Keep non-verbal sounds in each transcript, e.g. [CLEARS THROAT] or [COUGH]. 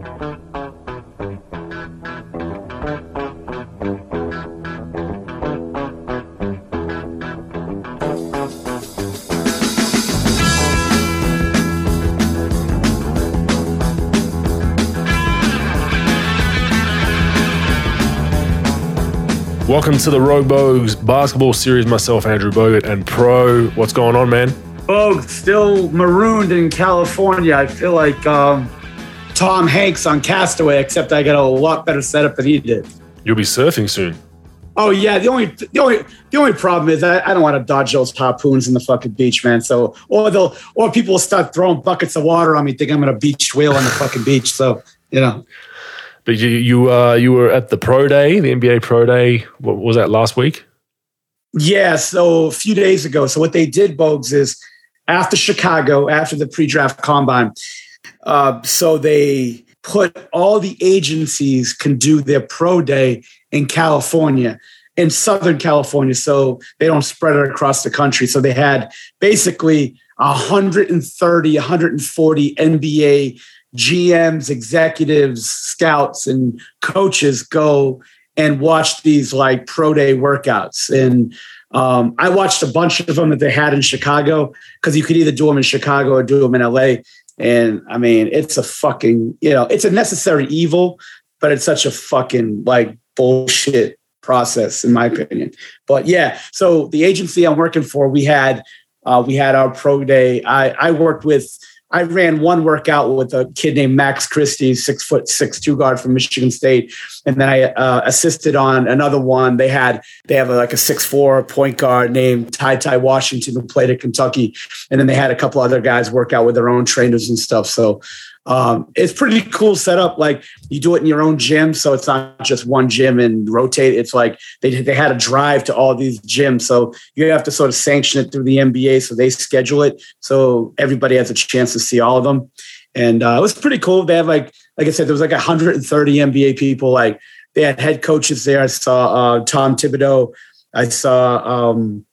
Welcome to the Rogue Bogues basketball series. Myself, Andrew Bogut, and Pro. What's going on, man? Oh, still marooned in California. I feel like um, Tom Hanks on Castaway, except I got a lot better setup than he did. You'll be surfing soon. Oh yeah, the only the only the only problem is I, I don't want to dodge those harpoons in the fucking beach, man. So or they'll or people will start throwing buckets of water on me, think I'm gonna beach whale on the fucking beach. So you know. But you you uh, you were at the pro day, the NBA pro day. What was that last week? Yeah, so a few days ago. So what they did, Bogues, is after Chicago, after the pre-draft combine, uh, so they put all the agencies can do their pro day in California, in Southern California, so they don't spread it across the country. So they had basically 130, 140 NBA GMs, executives, scouts, and coaches go and watch these like pro day workouts. And um, I watched a bunch of them that they had in Chicago because you could either do them in Chicago or do them in LA. And I mean, it's a fucking, you know, it's a necessary evil, but it's such a fucking like bullshit process, in my opinion. But yeah, so the agency I'm working for, we had uh, we had our pro day. I, I worked with I ran one workout with a kid named Max Christie, six foot six two guard from Michigan State, and then I uh, assisted on another one. They had they have a, like a six four point guard named Ty Ty Washington who played at Kentucky, and then they had a couple other guys work out with their own trainers and stuff. So um, it's pretty cool setup. Like you do it in your own gym, so it's not just one gym and rotate. It's like they they had a drive to all these gyms, so you have to sort of sanction it through the NBA. So they schedule it so everybody has a chance to see all of them, and uh, it was pretty cool. They have like like I said, there was like 130 NBA people. Like they had head coaches there. I saw uh, Tom Thibodeau. I saw um,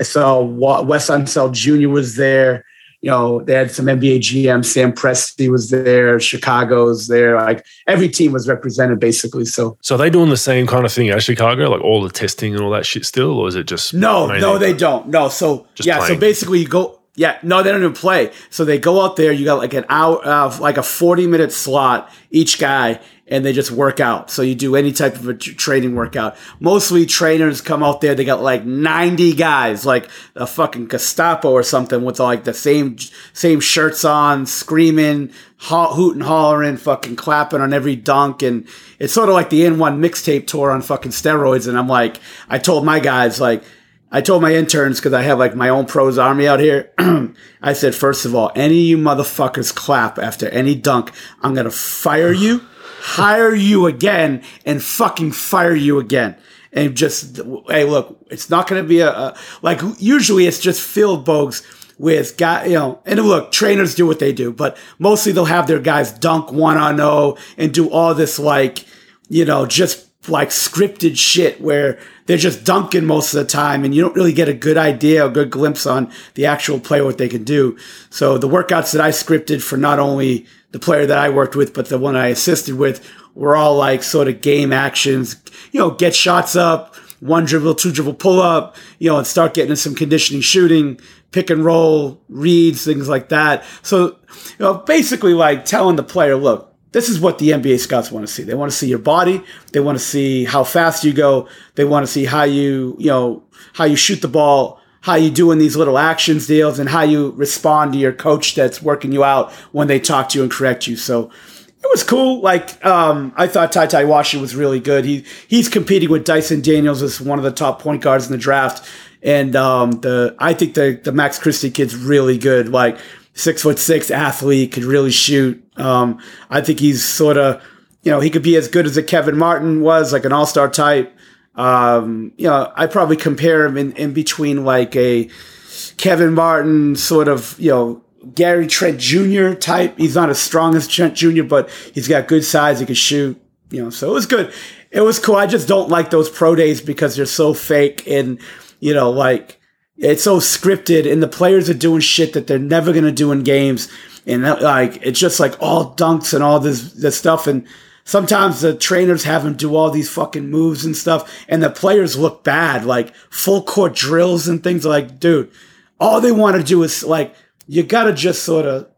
I saw Wes Unseld Jr. was there you know, they had some NBA GM. Sam Presti was there. Chicago's there. Like every team was represented basically. So, so are they doing the same kind of thing at Chicago, like all the testing and all that shit still, or is it just no, no, they don't. No, so yeah, playing? so basically you go. Yeah, no, they don't even play. So they go out there. You got like an hour, uh, like a forty minute slot each guy, and they just work out. So you do any type of a training workout. Mostly trainers come out there. They got like 90 guys, like a fucking Gestapo or something with like the same, same shirts on, screaming, hooting, hollering, fucking clapping on every dunk. And it's sort of like the AND1 mixtape tour on fucking steroids. And I'm like, I told my guys, like, I told my interns because I have like my own pros army out here. [CLEARS THROAT] I said, first of all, any of you motherfuckers clap after any dunk, I'm gonna fire you hire you again and fucking fire you again. And just, hey, look, it's not going to be a, a, like, usually it's just filled bogues with guy, you know, and look, trainers do what they do, but mostly they'll have their guys dunk one on zero and do all this like, you know, just like scripted shit where they're just dunking most of the time and you don't really get a good idea, a good glimpse on the actual player, what they can do. So the workouts that I scripted for not only the player that I worked with, but the one I assisted with were all like sort of game actions, you know, get shots up, one dribble, two dribble pull up, you know, and start getting some conditioning shooting, pick and roll, reads, things like that. So, you know, basically like telling the player, look, this is what the NBA scouts want to see. They want to see your body. They want to see how fast you go. They want to see how you, you know, how you shoot the ball how you doing these little actions deals and how you respond to your coach that's working you out when they talk to you and correct you. So it was cool. Like um, I thought Ty Ty Washington was really good. He he's competing with Dyson Daniels as one of the top point guards in the draft. And um, the I think the the Max Christie kid's really good. Like six foot six athlete, could really shoot. Um, I think he's sort of you know he could be as good as a Kevin Martin was, like an all star type. Um, you know, I probably compare him in, in between like a Kevin Martin sort of, you know, Gary Trent Jr. type. He's not as strong as Trent Jr., but he's got good size. He can shoot, you know, so it was good. It was cool. I just don't like those pro days because they're so fake and, you know, like it's so scripted and the players are doing shit that they're never going to do in games. and like it's just like all dunks and all this this stuff and sometimes the trainers have them do all these fucking moves and stuff and the players look bad like full court drills and things like dude all they want to do is like you gotta just sort of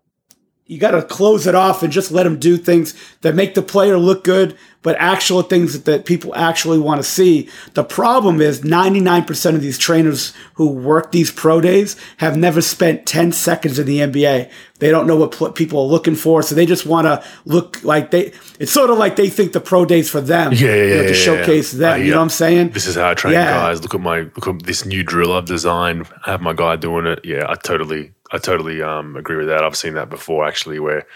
you got to close it off and just let them do things that make the player look good, but actual things that, that people actually want to see. The problem is 99% of these trainers who work these pro days have never spent 10 seconds in the NBA. They don't know what pl- people are looking for, so they just want to look like they. It's sort of like they think the pro days for them. Yeah, yeah, you know, to yeah, showcase yeah. them. Uh, you know what I'm saying? This is how I train guys. Look at my look at this new drill I've designed. I have my guy doing it. Yeah, I totally I totally um, agree with that. I've seen that before actually, where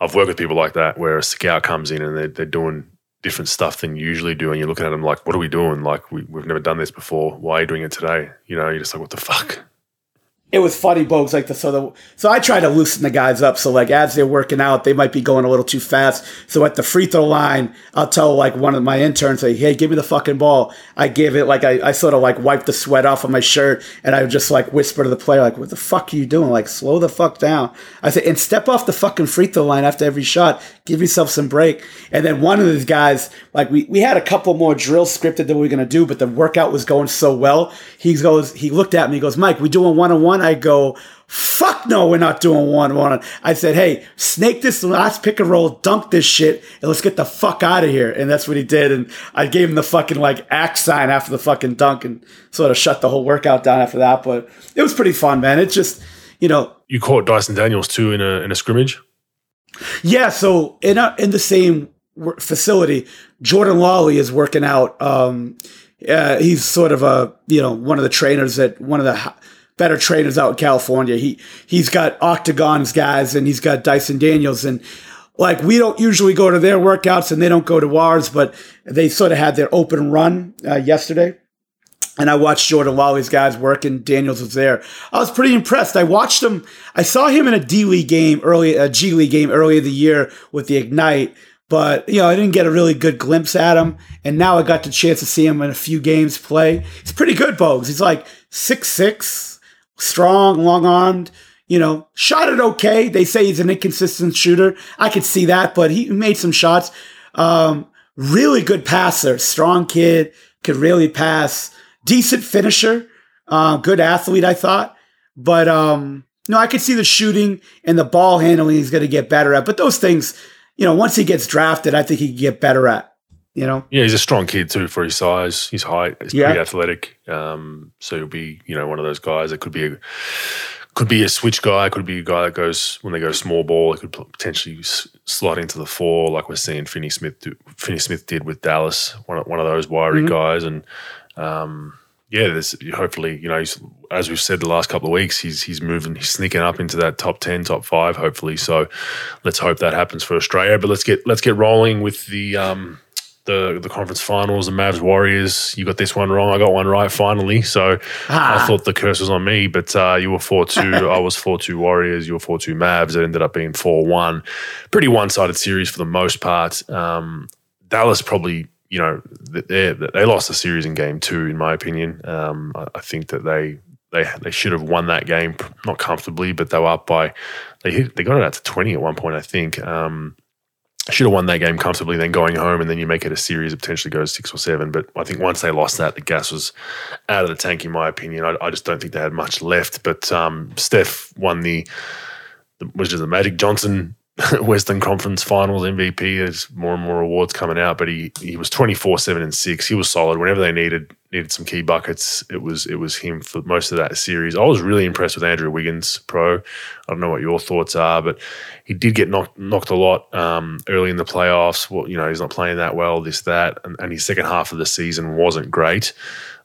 I've worked with people like that, where a scout comes in and they're, they're doing different stuff than you usually do, and you're looking at them like, "What are we doing? Like, we, we've never done this before. Why are you doing it today?" You know, you're just like, "What the fuck." It was funny, Bogues, like the so the so I try to loosen the guys up. So like as they're working out, they might be going a little too fast. So at the free throw line, I'll tell like one of my interns, say, "Hey, give me the fucking ball." I give it like I, I sort of like wipe the sweat off of my shirt, and I just like whisper to the player, like, "What the fuck are you doing? Like, slow the fuck down." I say, and step off the fucking free throw line after every shot. Give yourself some break. And then one of these guys, like we we had a couple more drills scripted that we were gonna do, but the workout was going so well. He goes, he looked at me, he goes, "Mike, we doing one on one." I go, fuck no, we're not doing one one. I said, hey, snake this last pick and roll, dunk this shit, and let's get the fuck out of here. And that's what he did. And I gave him the fucking like axe sign after the fucking dunk and sort of shut the whole workout down after that. But it was pretty fun, man. It just, you know. You caught Dyson Daniels too in a in a scrimmage. Yeah, so in a, in the same facility, Jordan Lawley is working out. Um, uh, he's sort of a you know one of the trainers at one of the better trainers out in California. He he's got Octagon's guys and he's got Dyson Daniels and like we don't usually go to their workouts and they don't go to ours, but they sort of had their open run uh, yesterday. And I watched Jordan Lawley's guys work, and Daniels was there. I was pretty impressed. I watched him. I saw him in a D League game early, a G League game earlier the year with the Ignite, but you know I didn't get a really good glimpse at him. And now I got the chance to see him in a few games play. He's pretty good, Bogues. He's like six six, strong, long armed. You know, shot it okay. They say he's an inconsistent shooter. I could see that, but he made some shots. Um, really good passer, strong kid, could really pass. Decent finisher, uh, good athlete, I thought. But um, no, I could see the shooting and the ball handling he's going to get better at. But those things, you know, once he gets drafted, I think he can get better at you know. Yeah, he's a strong kid too for his size, his height. He's yeah. pretty athletic. Um, so he'll be, you know, one of those guys that could be a could be a switch guy, could be a guy that goes when they go small ball, it could potentially slot into the four, like we're seeing Finney Smith do, Finney Smith did with Dallas, one of, one of those wiry mm-hmm. guys, and um, yeah, there's hopefully you know as we've said the last couple of weeks, he's he's moving, he's sneaking up into that top ten, top five, hopefully. So let's hope that happens for Australia. But let's get let's get rolling with the um, the the conference finals, the Mavs Warriors. You got this one wrong. I got one right finally. So ah. I thought the curse was on me, but uh, you were four two. [LAUGHS] I was four two Warriors. You were four two Mavs. It ended up being four one. Pretty one sided series for the most part. Um, Dallas probably. You know, they they lost the series in game two, in my opinion. Um, I, I think that they they they should have won that game, not comfortably, but they were up by they hit, they got it out to twenty at one point, I think. Um, should have won that game comfortably, then going home, and then you make it a series, it potentially goes six or seven. But I think once they lost that, the gas was out of the tank, in my opinion. I, I just don't think they had much left. But um, Steph won the, the which is the Magic Johnson [LAUGHS] Western Conference Finals MVP. There's more and more awards coming out, but he he was 24 seven and six. He was solid whenever they needed needed some key buckets. It was it was him for most of that series. I was really impressed with Andrew Wiggins, pro. I don't know what your thoughts are, but he did get knocked knocked a lot um, early in the playoffs. Well, you know he's not playing that well. This that, and, and his second half of the season wasn't great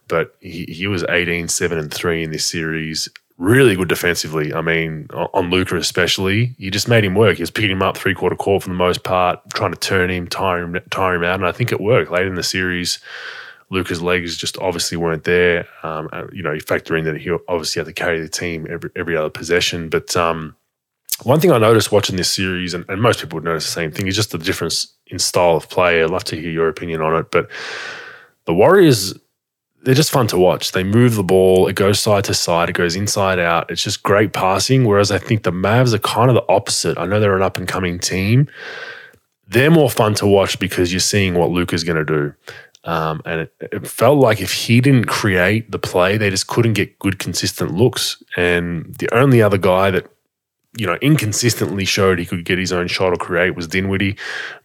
but he, he was 18, 7, and 3 in this series really good defensively. I mean, on Luka especially, you just made him work. He was picking him up three quarter court for the most part, trying to turn him, tire him, tire him out, and I think it worked. Late in the series, Luka's legs just obviously weren't there. Um, you know, you factor in that he obviously had to carry the team every every other possession. But um, one thing I noticed watching this series, and, and most people would notice the same thing, is just the difference in style of play. I'd love to hear your opinion on it, but the Warriors they're just fun to watch. They move the ball, it goes side to side, it goes inside out. It's just great passing. Whereas I think the Mavs are kind of the opposite. I know they're an up and coming team. They're more fun to watch because you're seeing what Luka's going to do. Um, and it, it, felt like if he didn't create the play, they just couldn't get good, consistent looks. And the only other guy that you know, inconsistently showed he could get his own shot or create was Dinwiddie.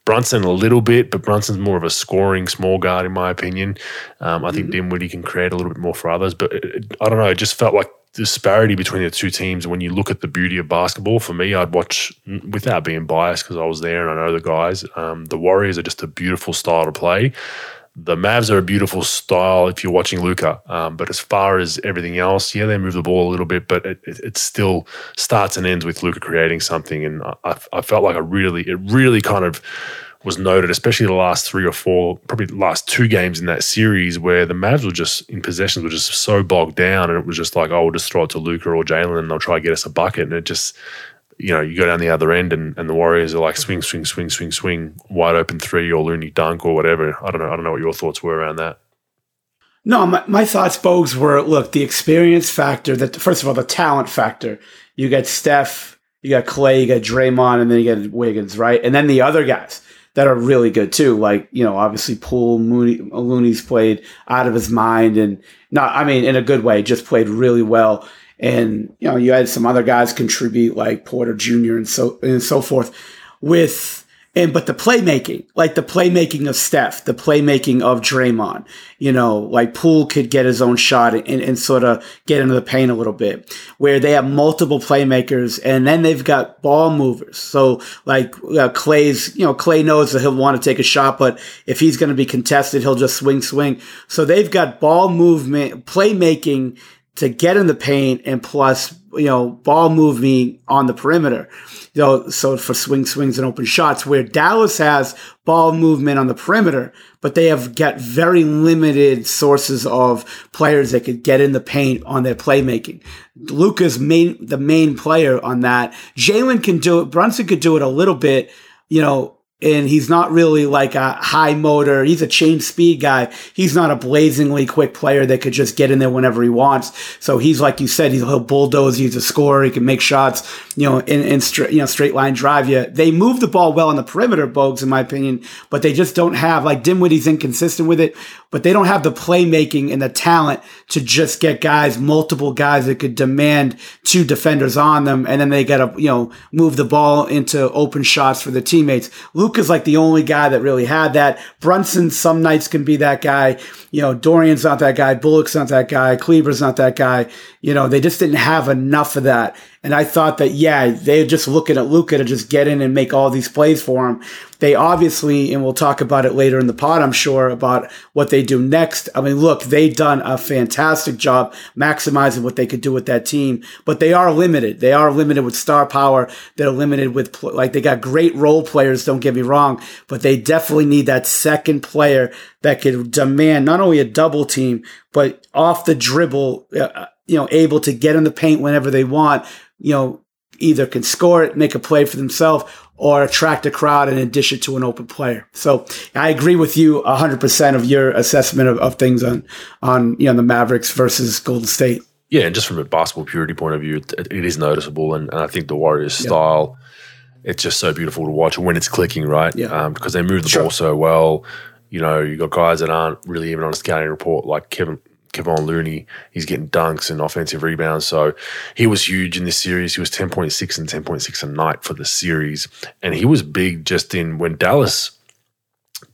Brunson a little bit, but Brunson's more of a scoring small guard in my opinion. Um, I think mm-hmm. Dinwiddie can create a little bit more for others, but it, I don't know. It just felt like disparity between the two teams. When you look at the beauty of basketball, for me, I'd watch without being biased because I was there and I know the guys. Um, the Warriors are just a beautiful style to play the Mavs are a beautiful style if you're watching Luka. Um, but as far as everything else, yeah, they move the ball a little bit, but it, it, it still starts and ends with Luka creating something. And I, I, felt like I really, it really kind of was noted, especially the last three or four, probably the last two games in that series where the Mavs were just in possessions were just so bogged down, and it was just like, oh, we'll just throw it to Luka or Jalen, and they'll try to get us a bucket, and it just you know, you go down the other end and, and the Warriors are like swing, swing, swing, swing, swing, wide open three or Looney dunk or whatever. I don't know. I don't know what your thoughts were around that. No, my, my thoughts, Bogues, were look, the experience factor, that first of all, the talent factor. You got Steph, you got Clay, you got Draymond, and then you got Wiggins, right? And then the other guys that are really good too. Like, you know, obviously Poole, Mooney, Looney's played out of his mind and not, I mean, in a good way, just played really well and you know you had some other guys contribute like Porter Jr. and so and so forth with and but the playmaking, like the playmaking of Steph, the playmaking of Draymond, you know, like Poole could get his own shot and, and sort of get into the paint a little bit, where they have multiple playmakers and then they've got ball movers. So like uh, Clay's, you know, Clay knows that he'll want to take a shot, but if he's going to be contested, he'll just swing, swing. So they've got ball movement, playmaking to get in the paint and plus, you know, ball moving on the perimeter. You know, so for swing swings and open shots, where Dallas has ball movement on the perimeter, but they have got very limited sources of players that could get in the paint on their playmaking. luka's main, the main player on that. Jalen can do it. Brunson could do it a little bit, you know, and he's not really like a high motor. He's a chain speed guy. He's not a blazingly quick player that could just get in there whenever he wants. So he's like you said, he'll bulldoze. He's a scorer. He can make shots, you know, in, straight, you know, straight line drive you. They move the ball well on the perimeter, Bogues, in my opinion, but they just don't have like Dinwiddie's inconsistent with it, but they don't have the playmaking and the talent to just get guys, multiple guys that could demand two defenders on them, and then they got to you know move the ball into open shots for the teammates. Luka's like the only guy that really had that. Brunson some nights can be that guy. You know, Dorian's not that guy. Bullock's not that guy. Kleber's not that guy. You know, they just didn't have enough of that. And I thought that, yeah, they're just looking at Luka to just get in and make all these plays for him. They obviously, and we'll talk about it later in the pod, I'm sure, about what they do next. I mean, look, they've done a fantastic job maximizing what they could do with that team, but they are limited. They are limited with star power. They're limited with, like, they got great role players, don't get me wrong, but they definitely need that second player that could demand not only a double team, but off the dribble, uh, you know, able to get in the paint whenever they want, you know, either can score it, make a play for themselves, or attract a crowd in addition to an open player. So I agree with you 100% of your assessment of, of things on, on, you know, the Mavericks versus Golden State. Yeah, and just from a basketball purity point of view, it, it is noticeable. And, and, I think the Warriors style, it's just so beautiful to watch when it's clicking, right? Yeah. Um, because they move the sure. ball so well. You know, you got guys that aren't really even on a scouting report, like Kevin Kevon Looney, he's getting dunks and offensive rebounds. So he was huge in this series. He was 10.6 and 10.6 a night for the series. And he was big just in when Dallas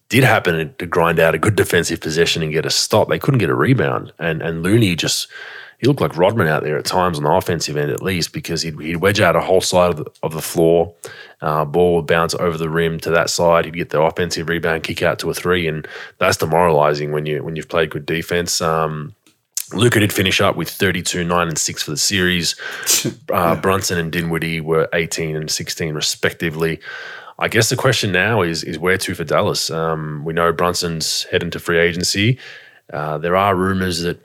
did happen to grind out a good defensive possession and get a stop. They couldn't get a rebound. And and Looney just he looked like Rodman out there at times on the offensive end, at least, because he'd, he'd wedge out a whole side of the, of the floor. Uh, ball would bounce over the rim to that side. He'd get the offensive rebound, kick out to a three, and that's demoralizing when you when you've played good defense. Um, Luka did finish up with 32, 9, and 6 for the series. [LAUGHS] Uh. Brunson and Dinwiddie were 18 and 16, respectively. I guess the question now is is where to for Dallas? Um, we know Brunson's heading to free agency. Uh, there are rumors that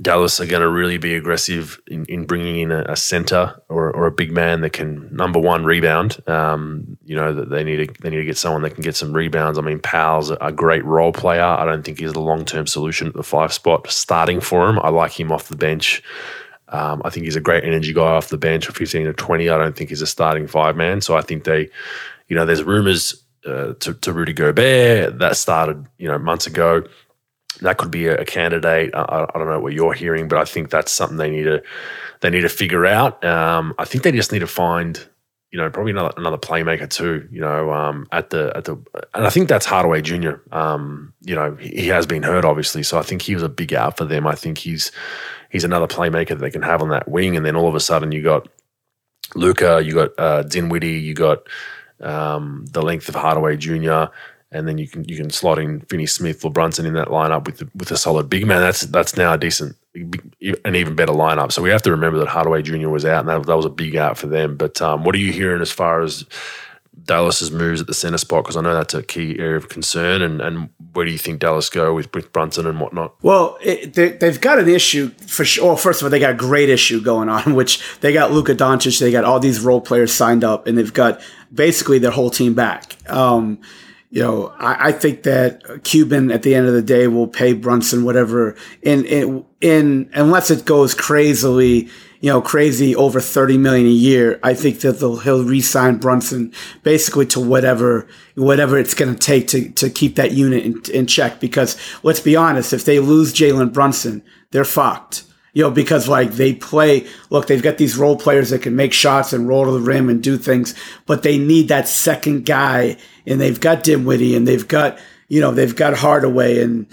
Dallas are going to really be aggressive in, in bringing in a, a center or, or, a big man that can number one rebound. Um, you know that they need to they need to get someone that can get some rebounds. I mean, Powell's a great role player. I don't think he's the long term solution at the five spot starting for him. I like him off the bench. Um, I think he's a great energy guy off the bench for 15 to 20. I don't think he's a starting five man. So I think they, you know, there's rumors uh, to, to Rudy Gobert that started, you know, months ago that could be a, candidate. I, I, don't know what you're hearing, but I think that's something they need to they need to figure out. Um, I think they just need to find, you know, probably another, another playmaker too. You know, um, at the at the, and I think that's Hardaway Jr. Um, you know, he, he, has been hurt obviously, so I think he was a big out for them. I think he's he's another playmaker that they can have on that wing, and then all of a sudden you got Luka, you got uh, Dinwiddie, you got um, the length of Hardaway Jr and then you can you can slot in Finney Smith or Brunson in that lineup with the, with a solid big man. That's that's now a decent, an even better lineup. So we have to remember that Hardaway Jr. was out, and that, that was a big out for them. But um, what are you hearing as far as Dallas's moves at the center spot? Because I know that's a key area of concern. And, and where do you think Dallas go with, with Brunson and whatnot? Well, it, they, have got an issue for sure. Well, first of all, they got a great issue going on, [LAUGHS] which they got Luka Doncic, they got all these role players signed up, and they've got basically their whole team back. Um, you know, I, I, think that Cuban at the end of the day will pay Brunson whatever in in, in unless it goes crazily, you know, crazy over thirty million a year. I think that he'll re-sign Brunson basically to whatever whatever it's going to take to to keep that unit in, in check. Because let's be honest, if they lose Jalen Brunson, they're fucked you know, because like they play, look, they've got these role players that can make shots and roll to the rim and do things, but they need that second guy. And they've got Dinwiddie and they've got, you know, they've got Hardaway and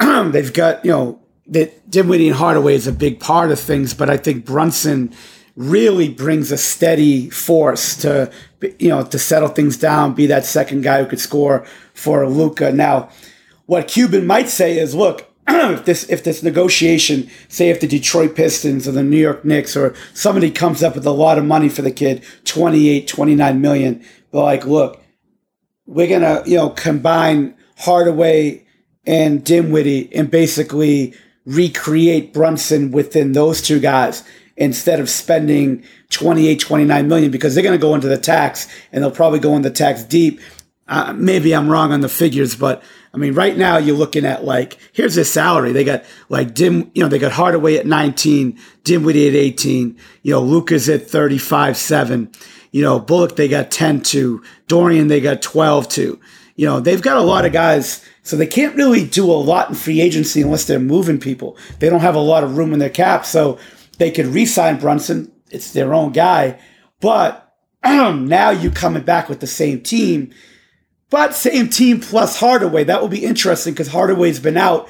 [CLEARS THROAT] they've got, you know, that Dinwiddie and Hardaway is a big part of things, but I think Brunson really brings a steady force to, you know, to settle things down, be that second guy who could score for Luka. Now, what Cuban might say is, look, if [CLEARS THROAT] this if this negotiation, say if the Detroit Pistons or the New York Knicks or somebody comes up with a lot of money for the kid, 28, 29 million, they're like, look, we're gonna, you know, combine Hardaway and Dinwiddie and basically recreate Brunson within those two guys instead of spending 28, 29 million because they're to go into the tax and they'll probably go into the tax deep. Uh, maybe I'm wrong on the figures, but I mean, right now you're looking at like, here's his salary. They got like Dim, you know, they got Hardaway at 19, Dinwiddie at 18, you know, Lucas at 35, 7, you know, Bullock, they got 10 to Dorian, they got 12 to, you know, they've got a lot of guys. So they can't really do a lot in free agency unless they're moving people. They don't have a lot of room in their cap. So they could re-sign Brunson. It's their own guy. But [CLEARS THROAT] now you coming back with the same team but same team plus Hardaway. That will be interesting because Hardaway's been out.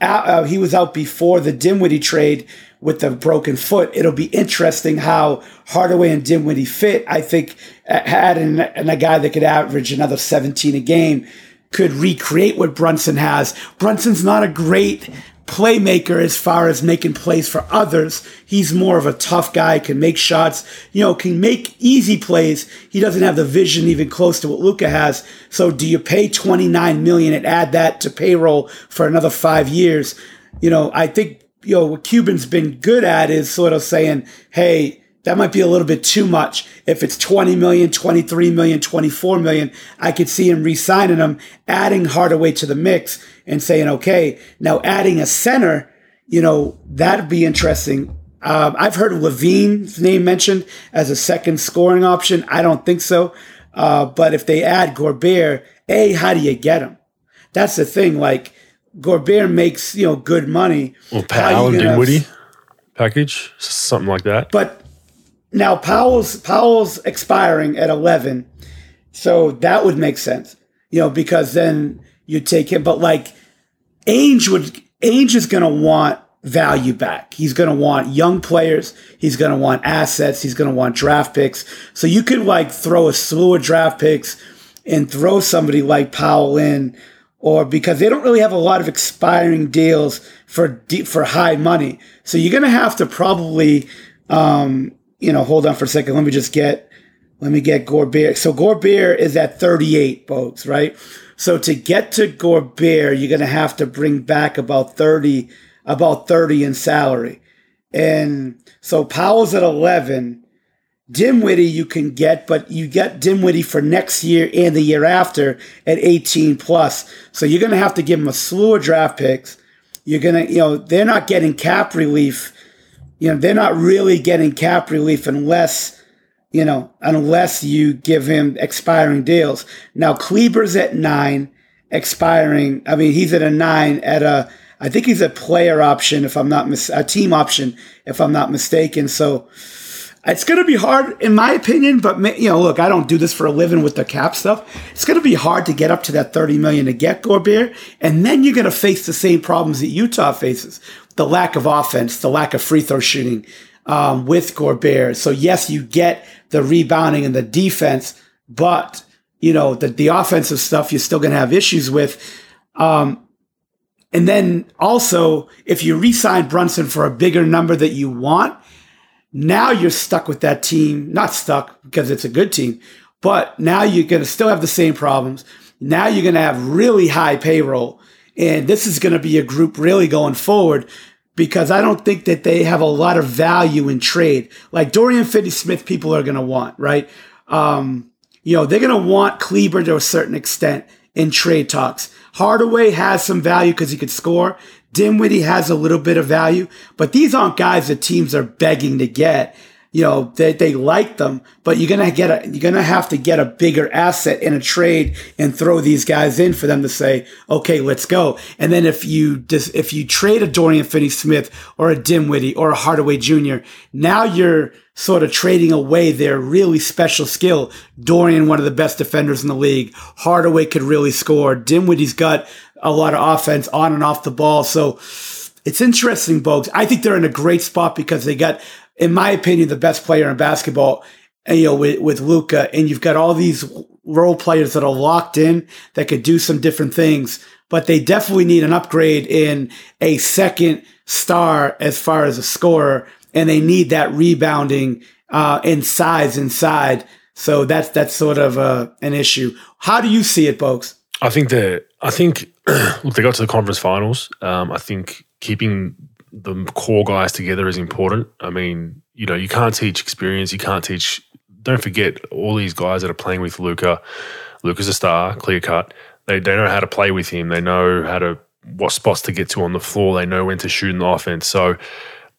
Uh, he was out before the Dinwiddie trade with the broken foot. It'll be interesting how Hardaway and Dinwiddie fit. I think adding and a guy that could average another 17 a game could recreate what Brunson has. Brunson's not a great playmaker as far as making plays for others. He's more of a tough guy, can make shots, you know, can make easy plays. He doesn't have the vision even close to what Luka has. So do you pay 29 million and add that to payroll for another five years? You know, I think, you know, what Cuban's been good at is sort of saying, hey, that might be a little bit too much. If it's 20 million, 23 million, 24 million, I could see him re-signing him, adding Hardaway to the mix and saying, okay, now adding a center, you know, that'd be interesting. Um, I've heard LaVine's name mentioned as a second scoring option. I don't think so. Uh, but if they add Gobert, A, how do you get him? That's the thing. Like, Gobert makes, you know, good money. Well, Powell and Dinwiddie package, something like that. But now Powell's Powell's expiring at 11. So that would make sense. You know, because then you take him. But like Ainge would Ainge is going to want value back. He's going to want young players. He's going to want assets. He's going to want draft picks. So you could like throw a slew of draft picks and throw somebody like Powell in, or because they don't really have a lot of expiring deals for deep, for high money. So you're going to have to probably, um, you know, hold on for a second. Let me just get, let me get Gobert. So Gobert is at 38 votes, right? So to get to Gobert, you're going to have to bring back about 30 about 30 in salary. And so Powell's at 11. Dinwiddie you can get, but you get Dinwiddie for next year and the year after at 18 plus. So you're going to have to give him a slew of draft picks. You're going to, you know, they're not getting cap relief. You know, they're not really getting cap relief unless, you know, unless you give him expiring deals. Now Kleber's at nine, expiring. I mean, he's at a nine at a, I think he's a player option if I'm not mis- a team option if I'm not mistaken. So, it's going to be hard, in my opinion. But you know, look, I don't do this for a living with the cap stuff. It's going to be hard to get up to that thirty million to get Gobert, and then you're going to face the same problems that Utah faces: the lack of offense, the lack of free throw shooting um, with Gobert. So yes, you get the rebounding and the defense, but you know the the offensive stuff you're still going to have issues with. Um, and then also, if you re-sign Brunson for a bigger number that you want, now you're stuck with that team. Not stuck because it's a good team, but now you're going to still have the same problems. Now you're going to have really high payroll. And this is going to be a group really going forward because I don't think that they have a lot of value in trade. Like Dorian Finney Smith, people are going to want, right? Um, you know, they're going to want Kleber to a certain extent in trade talks. Hardaway has some value because he could score. Dinwiddie has a little bit of value, but these aren't guys that teams are begging to get. You know, they, they like them, but you're gonna get a you're gonna have to get a bigger asset in a trade and throw these guys in for them to say, okay, let's go. And then if you just if you trade a Dorian Finney Smith or a Dinwiddie or a Hardaway Jr., now you're sort of trading away their really special skill. Dorian, one of the best defenders in the league. Hardaway could really score. Dinwiddie's got a lot of offense on and off the ball. So it's interesting, Bogues. I think they're in a great spot because they got, in my opinion, the best player in basketball. You know, with, with Luka, and you've got all these role players that are locked in that could do some different things, but they definitely need an upgrade in a second star as far as a scorer, and they need that rebounding uh, in size inside. So that's that's sort of uh, an issue. How do you see it, Bogues? I think that I think [CLEARS THROAT] look, they got to the conference finals. Um, I think keeping the core guys together is important. I mean, you know, you can't teach experience. You can't teach. Don't forget all these guys that are playing with Luka. Luka's a star, clear cut. They they know how to play with him. They know how to what spots to get to on the floor. They know when to shoot in the offense. So,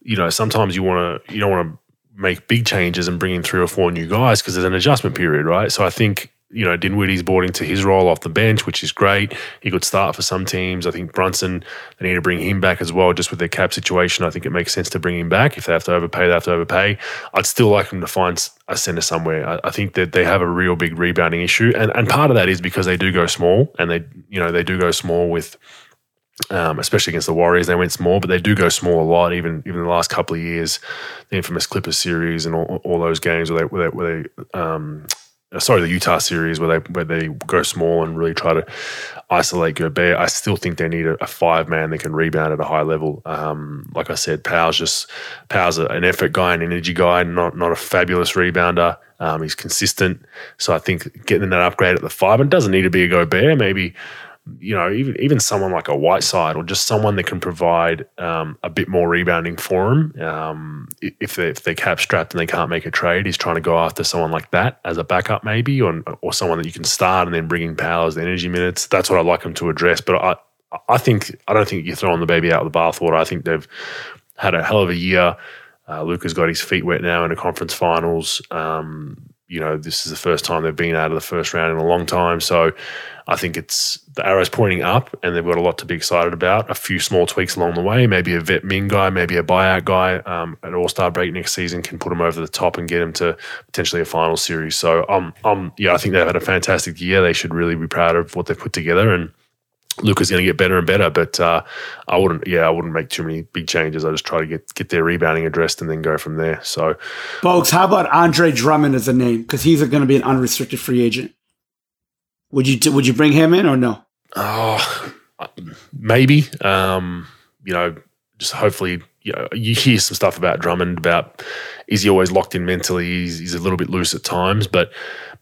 you know, sometimes you want to you don't want to make big changes and bring in three or four new guys because there's an adjustment period, right? So I think you know, Dinwiddie's bought into his role off the bench, which is great. He could start for some teams. I think Brunson, they need to bring him back as well, just with their cap situation. I think it makes sense to bring him back. If they have to overpay, they have to overpay. I'd still like them to find a center somewhere. I, I think that they have a real big rebounding issue. And, and part of that is because they do go small and they, you know, they do go small with, um, especially against the Warriors, they went small, but they do go small a lot. Even even the last couple of years, the infamous Clippers series and all, all those games where they where they, where they um, sorry, the Utah series where they where they go small and really try to isolate Gobert. I still think they need a, a five man that can rebound at a high level. Um, like I said, Powell's just Powell's an effort guy, an energy guy, not not a fabulous rebounder. Um, he's consistent, so I think getting that upgrade at the five and doesn't need to be a Gobert. Maybe you know, even even someone like a Whiteside or just someone that can provide um, a bit more rebounding for him. Um, if they if they're cap strapped and they can't make a trade, he's trying to go after someone like that as a backup, maybe, or or someone that you can start and then bring in powers the energy minutes. That's what I'd like him to address. But I I think I don't think you're throwing the baby out with the bathwater. I think they've had a hell of a year. Uh, Luka's got his feet wet now in the conference finals. Um, you know, this is the first time they've been out of the first round in a long time. So I think it's the arrow's pointing up and they've got a lot to be excited about. A few small tweaks along the way, maybe a vet min guy, maybe a buyout guy um, at All Star break next season can put them over the top and get them to potentially a final series. So, um, um, yeah, I think they've had a fantastic year. They should really be proud of what they've put together and Luka's going to get better and better, but uh, I wouldn't. Yeah, I wouldn't make too many big changes. I just try to get get their rebounding addressed and then go from there. So, Bogues, how about Andre Drummond as a name because he's going to be an unrestricted free agent? Would you would you bring him in or no? Oh, maybe. Um, you know, just hopefully. You, know, you hear some stuff about Drummond about is he always locked in mentally? He's, he's a little bit loose at times, but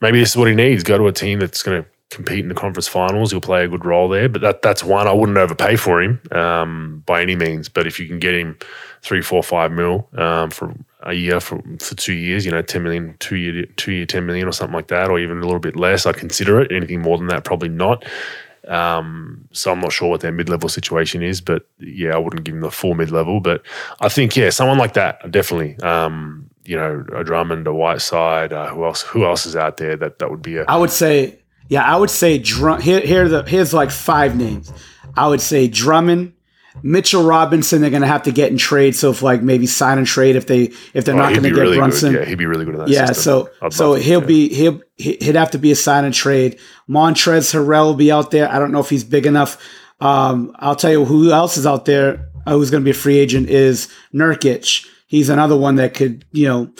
maybe this is what he needs. Go to a team that's going to compete in the conference finals, he'll play a good role there. But that that's one I wouldn't overpay for him um, by any means. But if you can get him three, four, five mil um, for a year for, for two years, you know, ten million, two year, two year, ten million or something like that, or even a little bit less, I'd consider it. Anything more than that, probably not. Um, so I'm not sure what their mid level situation is, but yeah, I wouldn't give them the full mid level. But I think yeah, someone like that definitely. Um, you know, a Drummond, a Whiteside. Uh, who else? Who else is out there that that would be a? I would say, yeah, I would say Drum. Here, here the here's like five names. I would say Drummond, Mitchell Robinson, they're going to have to get in trade. So if like maybe sign and trade if they if they're oh, not going to get really Brunson, good. yeah, he'd be really good at that. Yeah, system. so so he'll be he'll he'd have to be a sign and trade. Montrezl Harrell will be out there. I don't know if he's big enough. Um, I'll tell you who else is out there uh, who's going to be a free agent is Nurkic. He's another one that could you know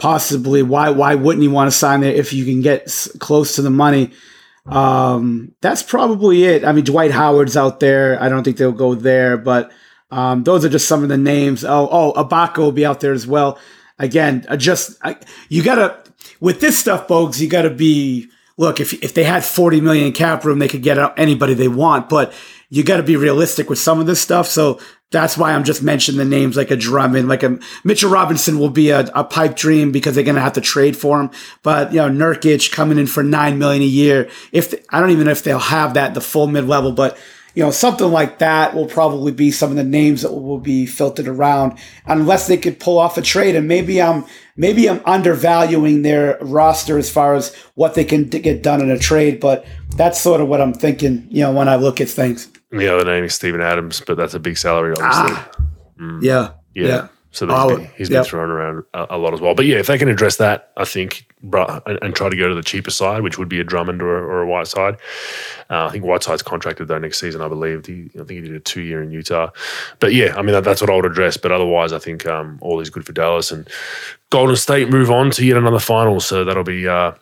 possibly why why wouldn't he want to sign there if you can get close to the money. Um, that's probably it. I mean, Dwight Howard's out there. I don't think they'll go there, but um, those are just some of the names. Oh, oh, Ibaka will be out there as well. Again, just I, you gotta with this stuff, Bogues. You gotta be look. If if they had forty million cap room, they could get anybody they want, but you got to be realistic with some of this stuff. So that's why I'm just mentioning the names like a Drummond, like a Mitchell Robinson will be a, a pipe dream because they're going to have to trade for him. But, you know, Nurkic coming in for nine million a year. If they, I don't even know if they'll have that, the full mid level, but you know, something like that will probably be some of the names that will be filtered around unless they could pull off a trade. And maybe I'm, maybe I'm undervaluing their roster as far as what they can get done in a trade, but that's sort of what I'm thinking, you know, when I look at things. The other name is Steven Adams, but that's a big salary, obviously. Ah, mm. yeah, yeah. yeah. So been, he's been yep. thrown around a, a, lot as well. But yeah, if they can address that, I think, and, and, try to go to the cheaper side, which would be a Drummond or, or a Whiteside. Uh, I think Whiteside's contracted though next season, I believe. He, I think he did a two year in Utah. But yeah, I mean, that, that's what I would address. But otherwise, I think um, all is good for Dallas. And Golden State move on to yet another final. So that'll be. Uh,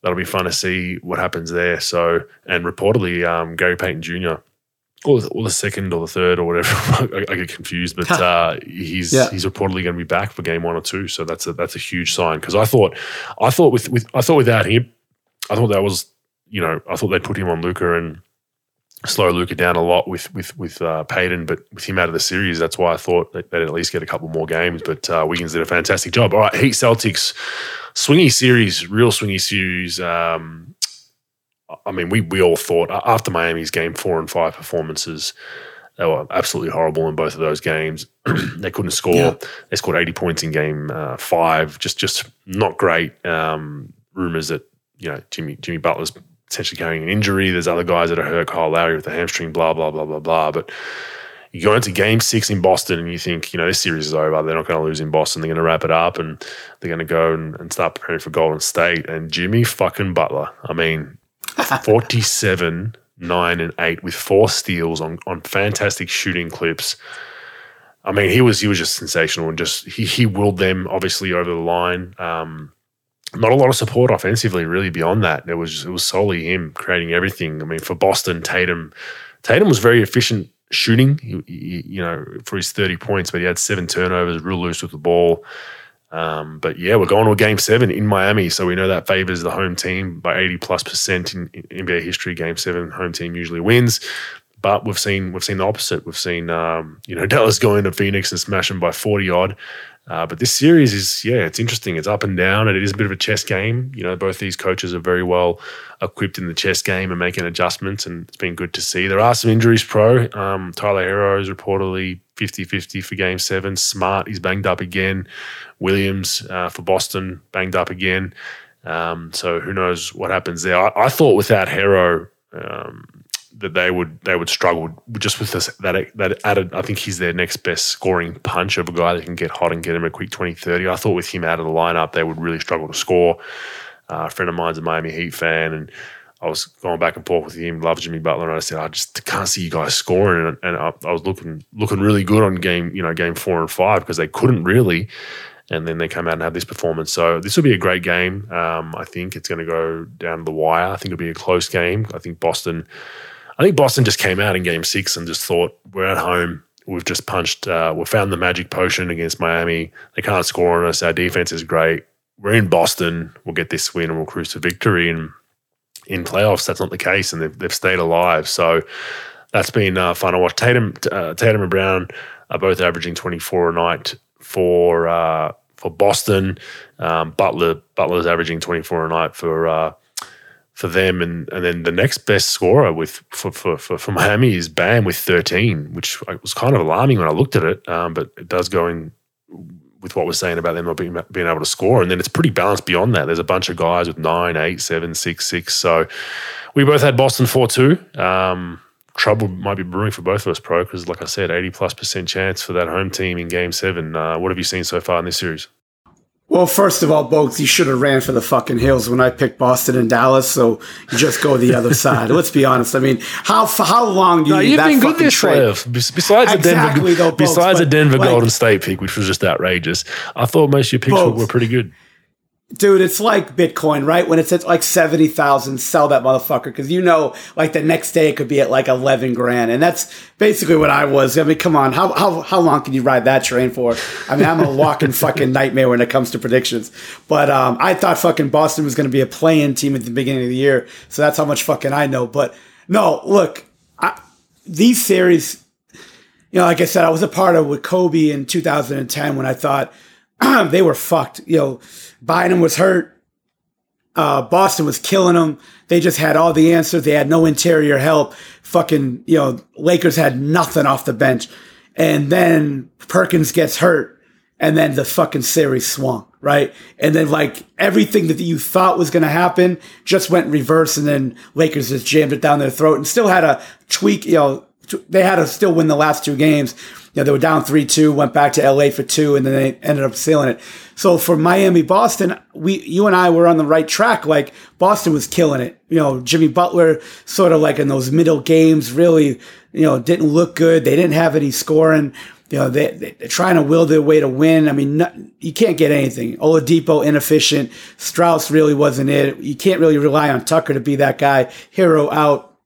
that'll be fun to see what happens there. So, and reportedly, um, Gary Payton Jr or, or the second or the third or whatever. [LAUGHS] I, I, get confused, but uh, he's yeah. he's reportedly going to be back for game one or two. So that's a that's a huge sign because I thought I thought with with I thought without him, I thought that was you know I thought they'd put him on Luka and slow Luka down a lot with with with uh, Payton, but with him out of the series, that's why I thought they'd at least get a couple more games. But uh, Wiggins did a fantastic job. All right, Heat Celtics, swingy series, real swingy series. Um, I mean, we we all thought after Miami's game four and five performances, they were absolutely horrible in both of those games. [CLEARS THROAT] they couldn't score. Yeah. They scored eighty points in game uh, five. Just just not great. Um, rumors that you know Jimmy Jimmy Butler's potentially carrying an injury. There's other guys that are hurt. Kyle Lowry with a hamstring. Blah blah blah blah blah. But you go into game six in Boston and you think, you know, this series is over. They're not going to lose in Boston. They're going to wrap it up and they're going to go and, and, start preparing for Golden State. And Jimmy fucking Butler, I mean, 47, 9, and 8 with four steals on, on fantastic shooting clips. I mean, he was he was just sensational and just he he willed them obviously over the line. Um, not a lot of support offensively, really. Beyond that, it was it was solely him creating everything. I mean, for Boston, Tatum, Tatum was very efficient shooting. He, he, you know, for his thirty points, but he had seven turnovers, real loose with the ball. Um, but yeah, we're going to a game seven in Miami, so we know that favors the home team by 80 plus percent in, in NBA history. Game seven, home team usually wins. But we've seen we've seen the opposite. We've seen um, you know [LAUGHS] Dallas go into Phoenix and smash them by 40 odd. Uh, but this series is, yeah, it's interesting. It's up and down, and it is a bit of a chess game. You know, both these coaches are very well equipped in the chess game and making adjustments, and it's been good to see. There are some injuries pro. Um, Tyler Herro is reportedly 50 50 for game seven. Smart, he's banged up again. Williams uh, for Boston, banged up again. Um, so who knows what happens there? I, I thought without Herro, um, that they would they would struggle just with this that that added I think he's their next best scoring punch of a guy that can get hot and get him a quick 20 30 I thought with him out of the lineup they would really struggle to score uh, a friend of mine's a Miami Heat fan and I was going back and forth with him loves Jimmy Butler and I said I just can't see you guys scoring and, and I, I, was looking looking really good on game you know game 4 and 5 because they couldn't really and then they come out and have this performance. So this will be a great game. Um, I think it's going to go down to the wire. I think it'll be a close game. I think Boston I think Boston just came out in game six and just thought, we're at home. We've just punched, uh, we've found the magic potion against Miami. They can't score on us. Our defense is great. We're in Boston. We'll get this win and we'll cruise to victory. And in playoffs, that's not the case, and they've, they've stayed alive. So that's been uh, fun to watch. Tatum, uh, Tatum and Brown are both averaging 24 a night for uh, for Boston. Um, Butler Butler's averaging 24 a night for uh, for them, and and then the next best scorer with for for, for, for Miami is Bam with 13, which was kind of alarming when I looked at it, um, but it does go in with what we're saying about them not being, being able to score. And then it's pretty balanced beyond that. There's a bunch of guys with nine, eight, seven, six, six. So we both had Boston 4 2. Um, trouble might be brewing for both of us, Pro, because like I said, 80 plus percent chance for that home team in game seven. Uh, what have you seen so far in this series? Well, first of all, both you should have ran for the fucking hills when I picked Boston and Dallas. So you just go the other [LAUGHS] side. Let's be honest. I mean, how how long do you? No, you've been good this trade? Besides exactly, the Denver, though, besides the Denver like, Golden State pick, which was just outrageous, I thought most of your picks were, were pretty good. Dude, it's like Bitcoin, right? When it's at like 70,000, sell that motherfucker. Cause you know, like the next day it could be at like 11 grand. And that's basically what I was. I mean, come on. How, how, how long can you ride that train for? I mean, I'm a walking [LAUGHS] fucking nightmare when it comes to predictions. But, um, I thought fucking Boston was going to be a playing team at the beginning of the year. So that's how much fucking I know. But no, look, I, these series, you know, like I said, I was a part of with Kobe in 2010 when I thought [CLEARS THROAT] they were fucked. You know, Bynum was hurt. Uh, Boston was killing them. They just had all the answers. They had no interior help. Fucking, you know, Lakers had nothing off the bench. And then Perkins gets hurt. And then the fucking series swung, right? And then like everything that you thought was going to happen just went reverse. And then Lakers just jammed it down their throat and still had a tweak, you know, they had to still win the last two games know, they were down 3 2, went back to LA for two, and then they ended up sealing it. So for Miami, Boston, we, you and I were on the right track. Like Boston was killing it. You know, Jimmy Butler sort of like in those middle games really, you know, didn't look good. They didn't have any scoring. You know, they, they're trying to will their way to win. I mean, not, you can't get anything. Oladipo, inefficient. Strus really wasn't it. You can't really rely on Tucker to be that guy. Herro out.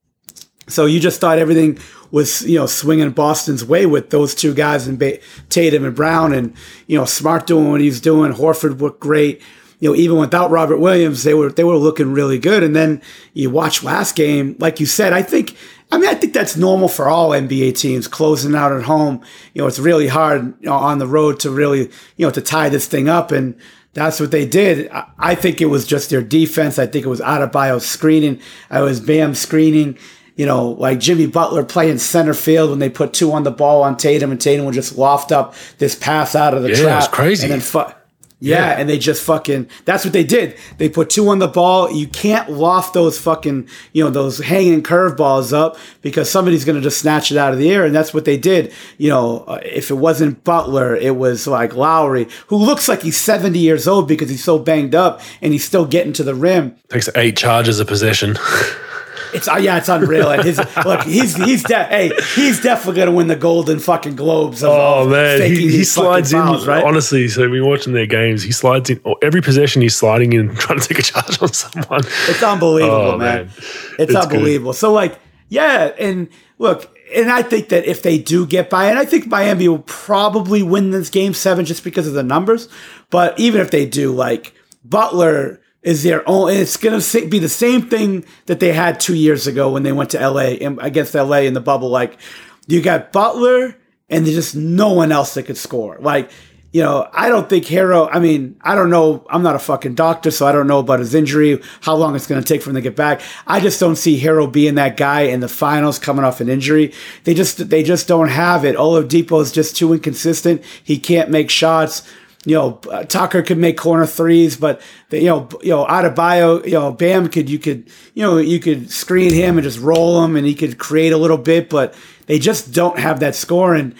So you just thought everything was you know swinging Boston's way with those two guys and ba- Tatum and Brown and you know Smart doing what he's doing. Horford looked great. You know, even without Robert Williams, they were they were looking really good. And then you watch last game, like you said, I think I mean I think that's normal for all NBA teams closing out at home. You know, it's really hard you know, on the road to really you know to tie this thing up and. That's what they did. I think it was just their defense. I think it was Adebayo screening. I was Bam screening you know, like Jimmy Butler playing center field when they put two on the ball on Tatum, and Tatum would just loft up this pass out of the yeah, trap. It crazy. And then fu- yeah, yeah, and they just fucking that's what they did. They put two on the ball. You can't loft those fucking, you know, those hanging curveballs up because somebody's going to just snatch it out of the air and that's what they did. You know, uh, if it wasn't Butler, it was like Lowry, who looks like he's 70 years old because he's so banged up and he's still getting to the rim. Takes 8 charges a possession. [LAUGHS] It's uh, yeah, it's unreal. And his look, he's he's de- hey, he's definitely gonna win the Golden fucking Globes. Of, oh man, he, he slides fouls, in. Right? Honestly, so we watching their games. He slides in every possession. He's sliding in, [LAUGHS] trying to take a charge on someone. It's unbelievable, oh, man. man. It's, it's unbelievable. Good. So like, yeah, and look, and I think that if they do get by, and I think Miami will probably win this game seven just because of the numbers. But even if they do, like Butler is their own. It's going to be the same thing that they had two years ago when they went to LA against LA in the bubble. Like you got Butler and there's just no one else that could score. Like, you know, I don't think Herro, I mean, I don't know. I'm not a fucking doctor, so I don't know about his injury, how long it's going to take for him to get back. I just don't see Herro being that guy in the finals coming off an injury. They just, they just don't have it. Oladipo is just too inconsistent. He can't make shots you know, uh, Tucker could make corner threes, but the, you know, you know, Adebayo, you know, Bam could you could you know you could screen him and just roll him, and he could create a little bit, but they just don't have that score. And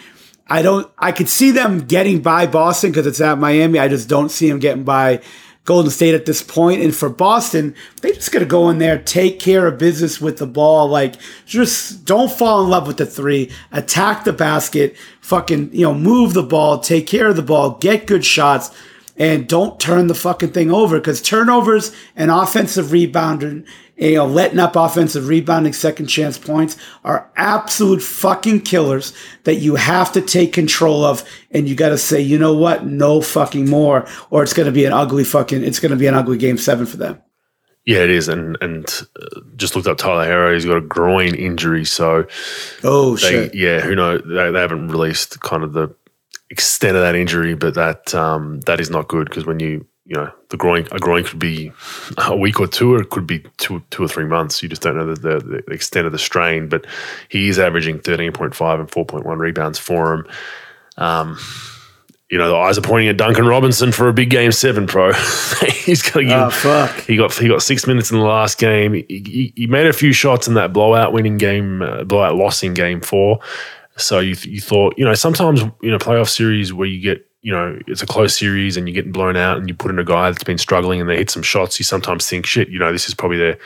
I don't, I could see them getting by Boston because it's at Miami. I just don't see them getting by Golden State at this point. And for Boston, they just got to go in there, take care of business with the ball. Like, just don't fall in love with the three. Attack the basket. Fucking, you know, move the ball, take care of the ball, get good shots, and don't turn the fucking thing over because turnovers and offensive rebounding you know, letting up offensive rebounding second chance points are absolute fucking killers that you have to take control of. And you got to say, you know what? No fucking more. Or it's going to be an ugly fucking, it's going to be an ugly game seven for them. Yeah, it is, and and uh, just looked up Tyler Herro. He's got a groin injury, so oh they, shit. Yeah, who knows? They, they haven't released kind of the extent of that injury, but that um, that is not good because when you you know the groin a groin could be a week or two, or it could be two two or three months. You just don't know the, the, the extent of the strain. But he is averaging thirteen point five and four point one rebounds for him. Um, you know, the eyes are pointing at Duncan Robinson for a big game seven, pro. [LAUGHS] He's going to give. Oh, fuck. He got he got six minutes in the last game. He, he, he made a few shots in that blowout winning game, uh, blowout loss in game four. So you you thought, you know, sometimes you know playoff series where you get, you know, it's a close series and you're getting blown out, and you put in a guy that's been struggling and they hit some shots. You sometimes think, shit, you know, this is probably their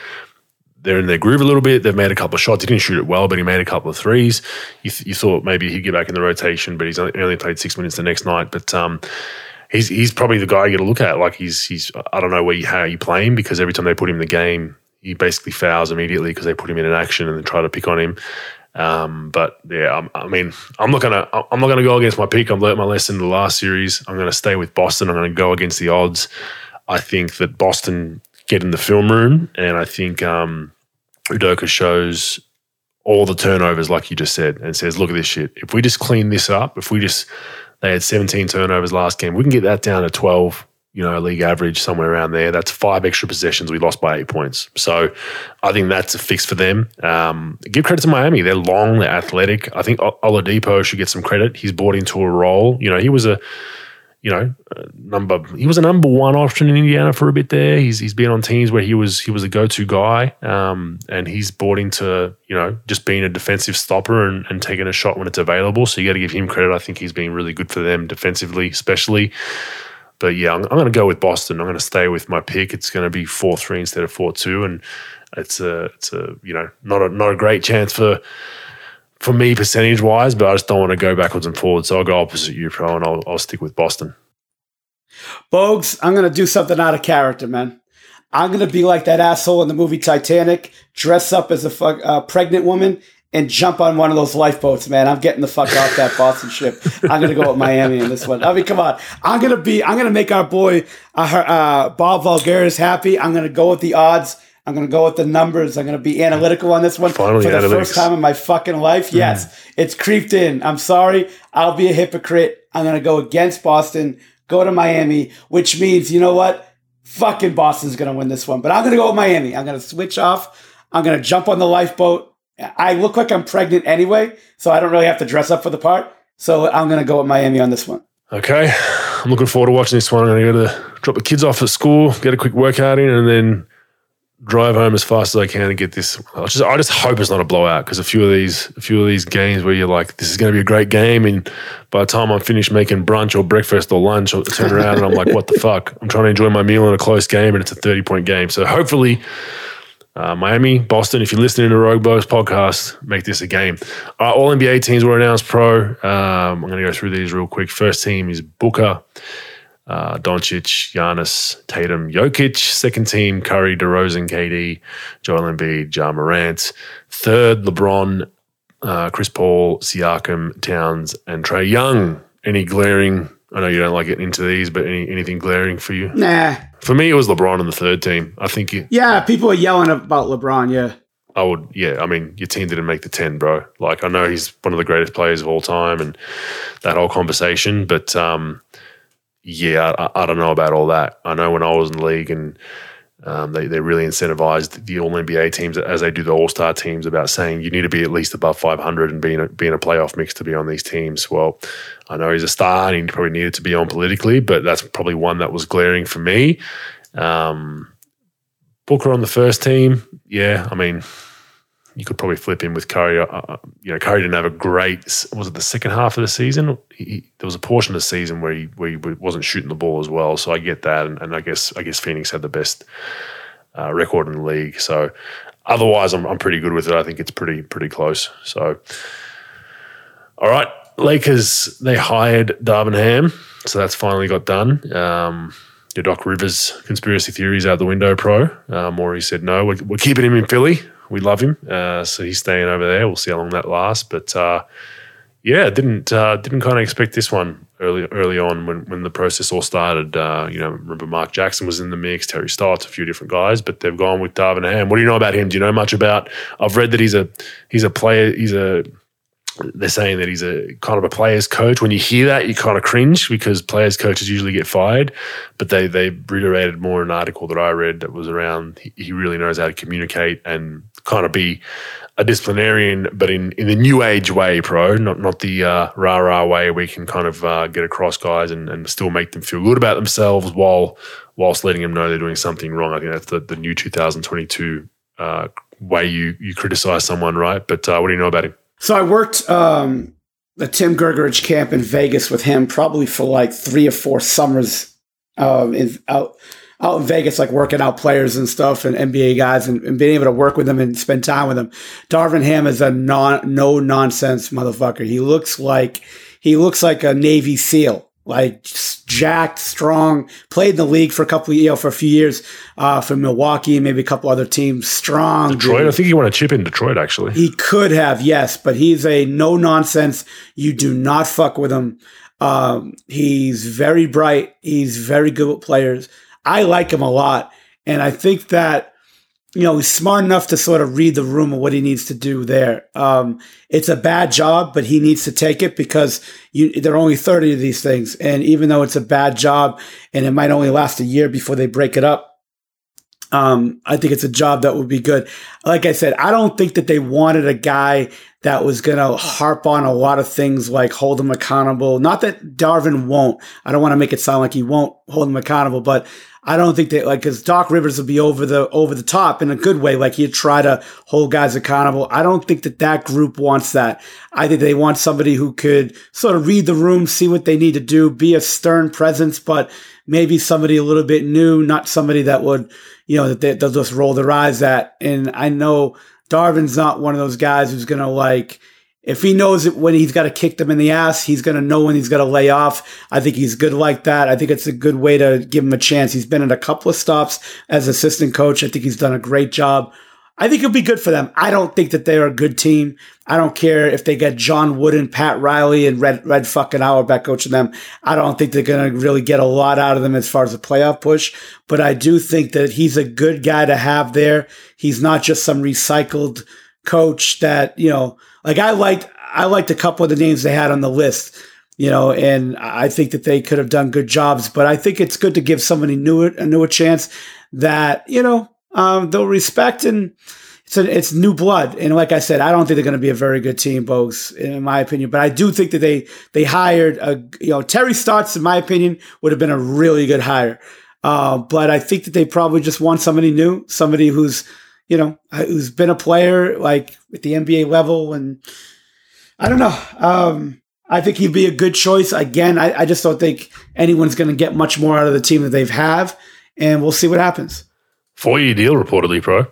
they're in their groove a little bit. They've made a couple of shots. He didn't shoot it well, but he made a couple of threes. You, th- you thought maybe he'd get back in the rotation, but he's only played six minutes the next night. But um, he's he's probably the guy you got to look at. Like he's he's I don't know where you, how you play him because every time they put him in the game, he basically fouls immediately because they put him in an action and then try to pick on him. Um, but yeah, I'm, i mean, I'm not gonna I'm not gonna go against my pick. I've learnt my lesson in the last series. I'm gonna stay with Boston. I'm gonna go against the odds. I think that Boston get in the film room, and I think um, Udoka shows all the turnovers, like you just said, and says, "Look at this shit. If we just clean this up, if we just they had 17 turnovers last game, we can get that down to 12. You know, league average somewhere around there. That's five extra possessions. We lost by eight points. So I think that's a fix for them. Um, give credit to Miami. They're long, they're athletic. I think Oladipo should get some credit. He's bought into a role. You know, he was a you know, number he was a number one option in Indiana for a bit there. He's he's been on teams where he was he was a go to guy, um, and he's bought into you know just being a defensive stopper and, and taking a shot when it's available. So you got to give him credit. I think he's been really good for them defensively, especially. But yeah, I'm, I'm going to go with Boston. I'm going to stay with my pick. It's going to be four three instead of four two, and it's a it's a you know not a not a great chance for for me percentage wise, but I just don't want to go backwards and forwards. So I'll go opposite you, pro, and I'll, I'll stick with Boston. Bogues, I'm going to do something out of character, man. I'm going to be like that asshole in the movie Titanic, dress up as a fuck, uh, pregnant woman, and jump on one of those lifeboats, man. I'm getting the fuck off that Boston ship. I'm to go with Miami in this one. I mean, come on. I'm to be, I'm to make our boy, uh, uh, Bob Voulgaris happy. I'm to go with the odds. I'm to go with the numbers. I'm to be analytical on this one Finally, for the analytics. first time in my fucking life. Mm. Yes, it's creeped in. I'm sorry. I'll be a hypocrite. I'm to go against Boston, go to Miami, which means, you know what? Fucking Boston's to win this one. But I'm to go with Miami. I'm to switch off. I'm to jump on the lifeboat. I look like I'm pregnant anyway, so I don't really have to dress up for the part. So I'm going to go with Miami on this one. Okay. I'm looking forward to watching this one. I'm going to go to drop the kids off at school, get a quick workout in, and then drive home as fast as I can and get this. I just, I just hope it's not a blowout because a few of these, a few of these games where you're like, this is going to be a great game, and by the time I'm finished making brunch or breakfast or lunch, I'll turn around and I'm like, what the fuck? I'm trying to enjoy my meal in a close game, and it's a 30 point game. So hopefully. Uh, Miami, Boston. If you're listening to Rogue Bogues podcast, make this a game. All NBA teams were announced. Pro. Um, I'm going to go through these real quick. First team is Booker, uh, Doncic, Giannis, Tatum, Jokic. Second team, Curry, DeRozan, KD, Joel Embiid, Ja Morant. Third, LeBron, uh, Chris Paul, Siakam, Towns, and Trae Young. Any glaring? I know you don't like getting into these, but any anything glaring for you? Nah. For me, it was LeBron in the third team. I think. You, yeah, people are yelling about LeBron. Yeah. I would, yeah. I mean, your team didn't make the 10, bro. Like, I know he's one of the greatest players of all time and that whole conversation, but um, yeah, I, I, don't know about all that. I know when I was in the league and um, they, they really incentivized the All NBA teams as they do the All Star teams about saying you need to be at least above 500 and being a, being a playoff mix to be on these teams. Well, I know he's a star and he probably needed to be on politically, but that's probably one that was glaring for me. Um, Booker on the first team, yeah, I mean, you could probably flip him with Curry. Uh, uh, you know, Curry didn't have a great. Was it the second half of the season? He, there was a portion of the season where he, where he wasn't shooting the ball as well. So I get that, and, and I guess I guess Phoenix had the best uh, record in the league. So otherwise, I'm I'm pretty good with it. I think it's pretty pretty close. So all right, Lakers they hired Darvin Ham, so that's finally got done. Um, your Doc Rivers conspiracy theories out the window, pro. Uh, Morey said no, we're, we're keeping him in Philly we love him. Uh, so he's staying over there. We'll see how long that lasts. But uh, yeah, didn't uh, didn't kind of expect this one early early on when when the process all started. Uh, you know, remember Mark Jackson was in the mix, Terry Stotts, a few different guys, but they've gone with Darvin Ham. What do you know about him? Do you know much about? I've read that he's a he's a player. He's a they're saying that he's a kind of a player's coach. When you hear that, you kind of cringe because players' coaches usually get fired. But they they reiterated more in an article that I read that was around he really knows how to communicate and kind of be a disciplinarian, but in, in the new age way, pro, not not the uh, rah rah way we can kind of uh, get across guys and, and still make them feel good about themselves while whilst letting them know they're doing something wrong. I think that's the, the new 2022 uh, way you you criticize someone, right? But uh, what do you know about him? So I worked um, the Tim Grgurich camp in Vegas with him probably for like three or four summers um, in, out out in Vegas, like working out players and stuff and NBA guys and, and, being able to work with them and spend time with them. Darvin Ham is a non, no nonsense motherfucker. He looks like, he looks like a Navy SEAL, like jacked, strong, played in the league for a couple you know, for a few years, uh, for Milwaukee and maybe a couple other teams. Strong. Detroit. Dude. I think he won a chip in Detroit, actually. He could have, yes, but he's a no nonsense. You do not fuck with him. Um, he's very bright. He's very good with players. I like him a lot. And I think that, you know, he's smart enough to sort of read the room of what he needs to do there. Um, it's a bad job, but he needs to take it because you, there are only 30 of these things. And even though it's a bad job and it might only last a year before they break it up, um, I think it's a job that would be good. Like I said, I don't think that they wanted a guy that was going to harp on a lot of things like hold him accountable. Not that Darvin won't. I don't want to make it sound like he won't hold him accountable, but I don't think that like because Doc Rivers will be over the over the top in a good way. Like he'd try to hold guys accountable. I don't think that that group wants that. I think they want somebody who could sort of read the room, see what they need to do, be a stern presence, but maybe somebody a little bit new, not somebody that would you know that they, they'll just roll their eyes at. And I know Darvin's not one of those guys who's gonna like if he knows when he's got to kick them in the ass, he's going to know when he's got to lay off. I think he's good like that. I think it's a good way to give him a chance. He's been in a couple of stops as assistant coach. I think he's done a great job. I think it'll be good for them. I don't think that they're a good team. I don't care if they get John Wooden, Pat Riley, and Red Red fucking Auerbach coaching them. I don't think they're going to really get a lot out of them as far as a playoff push. But I do think that he's a good guy to have there. He's not just some recycled coach that you know like I liked I liked a couple of the names they had on the list, you know, and I think that they could have done good jobs. But I think it's good to give somebody new a new a chance that you know um, they'll respect and it's a, it's new blood. And like I said, I don't think they're going to be a very good team, folks, in my opinion. But I do think that they they hired a you know Terry Stotts, in my opinion, would have been a really good hire. Uh, but I think that they probably just want somebody new, somebody who's you know, who's been a player like at the NBA level. And I don't know. Um, I think he'd be a good choice. Again, I, I just don't think anyone's going to get much more out of the team that they've have, and we'll see what happens. Four year deal, reportedly, pro.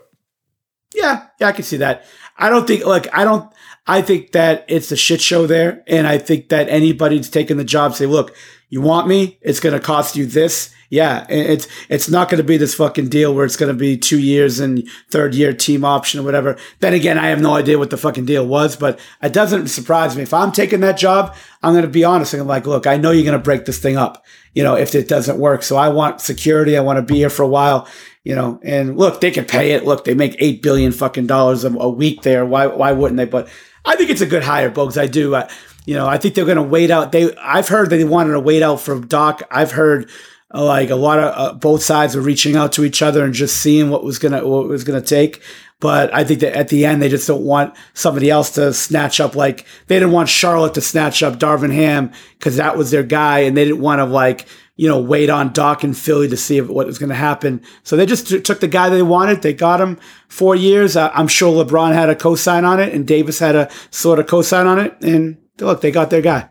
Yeah, yeah, I can see that. I don't think like I don't. I think that it's a shit show there, and I think that anybody anybody's taking the job say, look, you want me? It's going to cost you this yeah, it's it's not going to be this fucking deal where it's going to be two years and third year team option or whatever. Then again, I have no idea what the fucking deal was, but it doesn't surprise me. If I'm taking that job, I'm going to be honest. I'm like, look, I know you're going to break this thing up, you know, if it doesn't work. So I want security. I want to be here for a while, you know, and look, they can pay it. Look, they make eight billion fucking dollars a week there. Why, why wouldn't they? But I think it's a good hire, Bogues. I do. I, you know, I think they're going to wait out. They, I've heard they wanted to wait out for Doc. I've heard like a lot of uh, both sides were reaching out to each other and just seeing what was gonna what was gonna take. But I think that at the end they just don't want somebody else to snatch up like they didn't want Charlotte to snatch up Darvin Ham because that was their guy, and they didn't want to like you know wait on Doc and Philly to see what was going to happen. So they just t- took the guy they wanted. They got him four years. Uh, I'm sure LeBron had a co-sign on it, and Davis had a sort of co-sign on it, and look, they got their guy.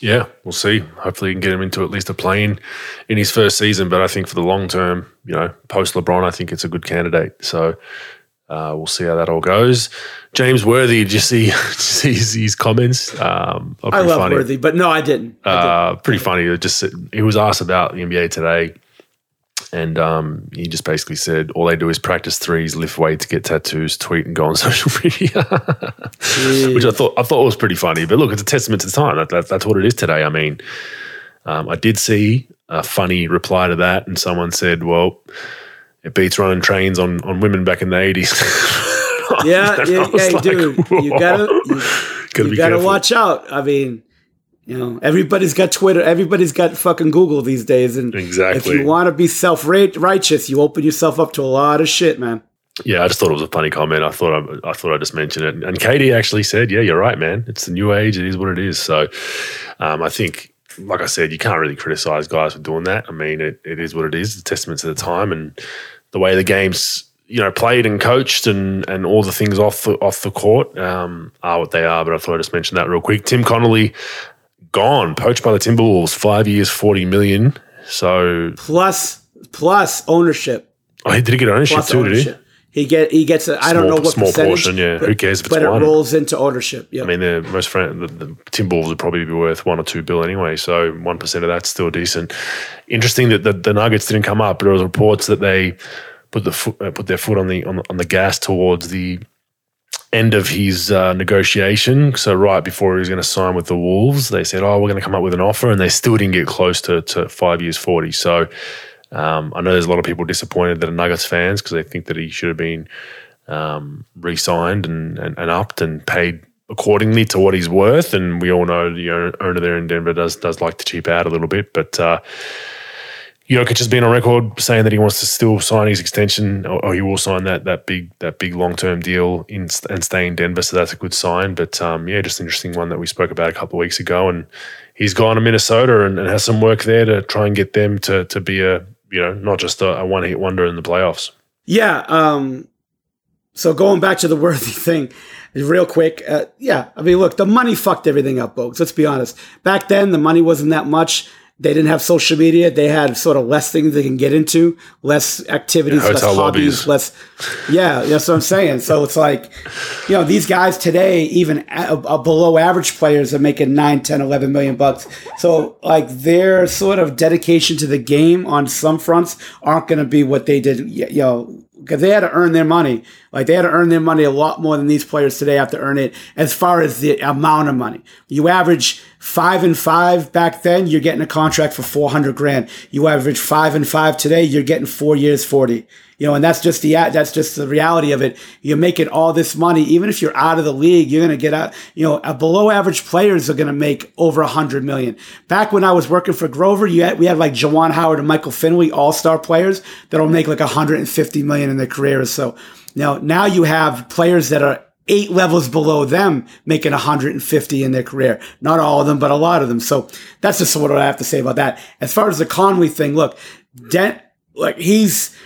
Yeah, we'll see. Hopefully, you can get him into at least a plane in his first season. But I think for the long term, you know, post LeBron, I think it's a good candidate. So uh, we'll see how that all goes. James Worthy, did you see, [LAUGHS] did you see his, his, comments? Um, I love funny. Worthy, but no, I didn't. I didn't. Uh, pretty funny. It just he was asked about the NBA today, And um, he just basically said all they do is practice threes, lift weights, get tattoos, tweet, and go on [LAUGHS] social media, which I thought I thought was pretty funny. But look, it's a testament to the time. That, that, that's what it is today. I mean, um, I did see a funny reply to that, and someone said, "Well, it beats running trains on on women back in the '80s." [LAUGHS] yeah, yeah, yeah like, dude, Whoa. you gotta you, [LAUGHS] gotta, you gotta watch out. I mean you know, everybody's got Twitter, everybody's got fucking Google these days, and exactly. if you want to be self righteous, you open yourself up to a lot of shit, man. Yeah, I just thought it was a funny comment. I thought I, I thought I just mentioned it, and Katie actually said, "Yeah, you're right, man. It's the new age. It is what it is." So, um, I think, like I said, you can't really criticize guys for doing that. I mean, it, it is what it is. It's a testament to the time and the way the game's you know played and coached and and all the things off the off the court um, are what they are. But I thought I just mentioned that real quick. Tim Connelly gone, poached by the Timberwolves, five years, forty million. So plus plus ownership. Oh, he did he get ownership plus too? Ownership. Did he? He get he gets a I don't know what small portion. Yeah, but, who cares if it's but one? it rolls into ownership. Yeah, I mean, the most friend, the, the Timberwolves would probably be worth one or two bill anyway. So one percent of that's still decent. Interesting that the, the Nuggets didn't come up. But there was reports that they put the foot, uh, put their foot on the, on on the gas towards the end of his uh, negotiation. So right before he was going to sign with the Wolves, they said, "Oh, we're going to come up with an offer," and they still didn't get close to, to five years forty. So um, I know there's a lot of people disappointed that are Nuggets fans because they think that he should have been um, re-signed and, and, and upped and paid accordingly to what he's worth. And we all know the owner there in Denver does does like to cheap out a little bit, but. Uh, Jokic has been on record saying that he wants to still sign his extension, or, or he will sign that that big that big long term deal in, and stay in Denver. So that's a good sign. But um, yeah, just an interesting one that we spoke about a couple of weeks ago, and he's gone to Minnesota and, and, has some work there to try and get them to to be a you know not just a, a one hit wonder in the playoffs. Yeah. Um, so going back to the [LAUGHS] worthy thing, real quick. Uh, yeah, I mean, look, the money fucked everything up, folks. Let's be honest. Back then, the money wasn't that much. They didn't have social media. They had sort of less things they can get into, less activities, yeah, less hobbies, lobbies. less. [LAUGHS] Yeah, that's what I'm saying. So it's like, you know, these guys today, even a, a below average players are making 9, 10, 11 million bucks. So like their sort of dedication to the game on some fronts aren't going to be what they did, you know, because they had to earn their money. Like they had to earn their money a lot more than these players today have to earn it as far as the amount of money. You average five and five back then, you're getting a contract for 400 grand. You average five and five today, you're getting four years, 40 you know, and that's just the that's just the reality of it. You're making all this money, even if you're out of the league, you're gonna get out. You know, a below average players are gonna make over a hundred million. Back when I was working for Grover, you had, we had like Juwan Howard and Michael Finley, all star players that'll make like 150 million in their careers. So now now you have players that are eight levels below them making 150 in their career. Not all of them, but a lot of them. So that's just what I have to say about that. As far as the Conley thing, look, Dent, like he's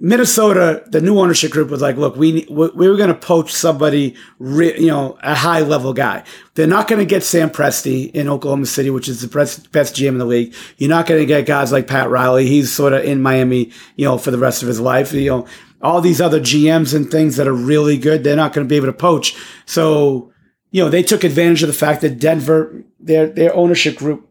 Minnesota, the new ownership group was like, look, we we were going to poach somebody, you know, a high level guy. They're not going to get Sam Presti in Oklahoma City, which is the best, best GM in the league. You're not going to get guys like Pat Riley. He's sort of in Miami, you know, for the rest of his life. You know, all these other GMs and things that are really good, they're not going to be able to poach. So, you know, they took advantage of the fact that Denver, their their ownership group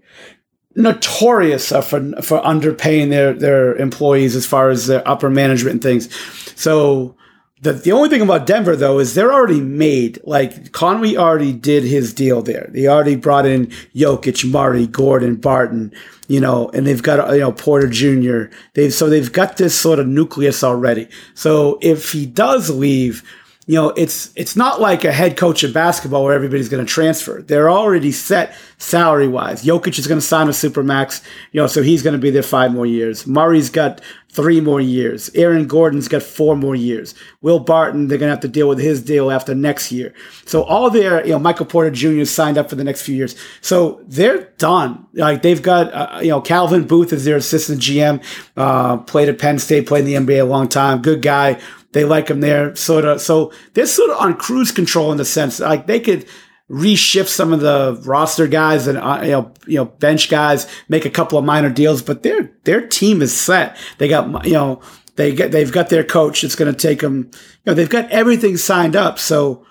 notorious for for underpaying their their employees as far as their upper management and things. So the the only thing about Denver though is they're already made. Like Conway already did his deal there. They already brought in Jokic, Murray, Gordon, Barton, you know, and they've got you know Porter Jr. They've so they've got this sort of nucleus already. So if he does leave you know, it's it's not like a head coach of basketball where everybody's going to transfer. They're already set salary wise. Jokic is going to sign a supermax, you know, so he's going to be there five more years. Murray's got three more years. Aaron Gordon's got four more years. Will Barton, they're going to have to deal with his deal after next year. So all their, you know, Michael Porter Jr. signed up for the next few years. So they're done. Like they've got, uh, you know, Calvin Booth is their assistant GM, uh, played at Penn State, played in the NBA a long time. Good guy they like him there, sort of. So they're sort of on cruise control in the sense like they could reshift some of the roster guys and uh, you know you know bench guys, make a couple of minor deals, but their their team is set. They got you know they get they've got their coach. It's going to take them. You know they've got everything signed up. So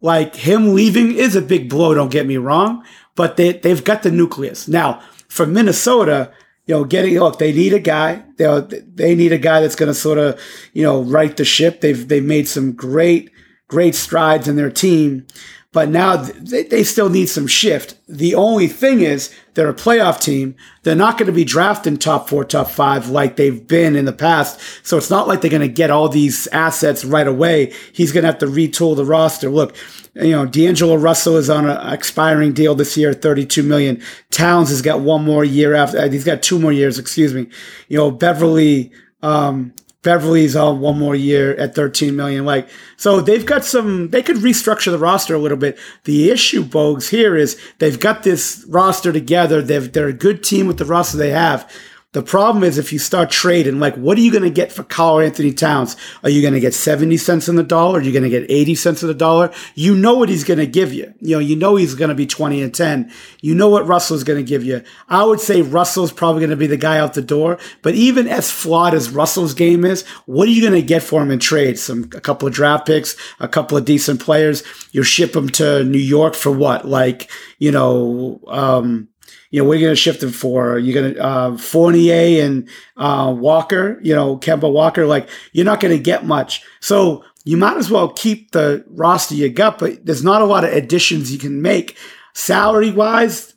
like him leaving is a big blow. Don't get me wrong, but they they've got the nucleus now for Minnesota you know, getting look, they need a guy. They they need a guy that's going to sort of you know right the ship. They've they've made some great great strides in their team, but now they, they still need some shift. The only thing is they're a playoff team. They're not going to be drafting top four, top five like they've been in the past. So it's not like they're going to get all these assets right away. He's going to have to retool the roster. Look, you know, D'Angelo Russell is on an expiring deal this year, 32 million. Towns has got one more year after, uh, he's got two more years, excuse me. You know, Beverley, um, Beverley's on one more year at 13 million. Like, so they've got some, they could restructure the roster a little bit. The issue, Bogues, here is they've got this roster together. They've, they're a good team with the roster they have. The problem is if you start trading, like, what are you going to get for Karl-Anthony Towns? Are you going to get 70 cents on the dollar? Are you going to get 80 cents on the dollar? You know what he's going to give you. You know, you know he's going to be 20 and 10. You know what Russell's going to give you. I would say Russell's probably going to be the guy out the door. But even as flawed as Russell's game is, what are you going to get for him in trade? Some, a couple of draft picks, a couple of decent players. You ship him to New York for what? Like, you know, um, you know, we're going to shift him for. You're going to uh, Fournier and uh, Walker. You know, Kemba Walker. Like you're not going to get much. So you might as well keep the roster you got. But there's not a lot of additions you can make salary wise.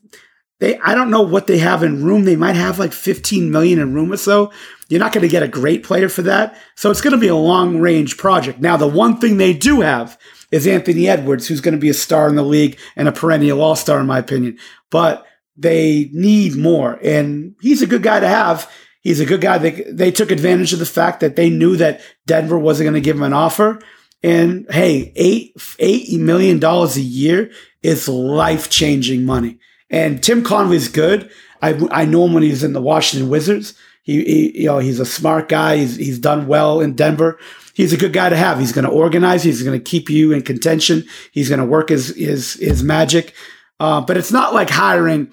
They, I don't know what they have in room. They might have like 15 million in room or so. You're not going to get a great player for that. So it's going to be a long range project. Now, the one thing they do have is Anthony Edwards, who's going to be a star in the league and a perennial all star, in my opinion. But they need more. And he's a good guy to have. He's a good guy. They, they took advantage of the fact that they knew that Denver wasn't going to give him an offer. And hey, eight, $8 million a year is life changing money. And Tim Connelly's good. I, I know him when he's in the Washington Wizards. He, he, you know, he's a smart guy. He's, he's done well in Denver. He's a good guy to have. He's going to organize. He's going to keep you in contention. He's going to work his, his, his magic. Uh, but it's not like hiring,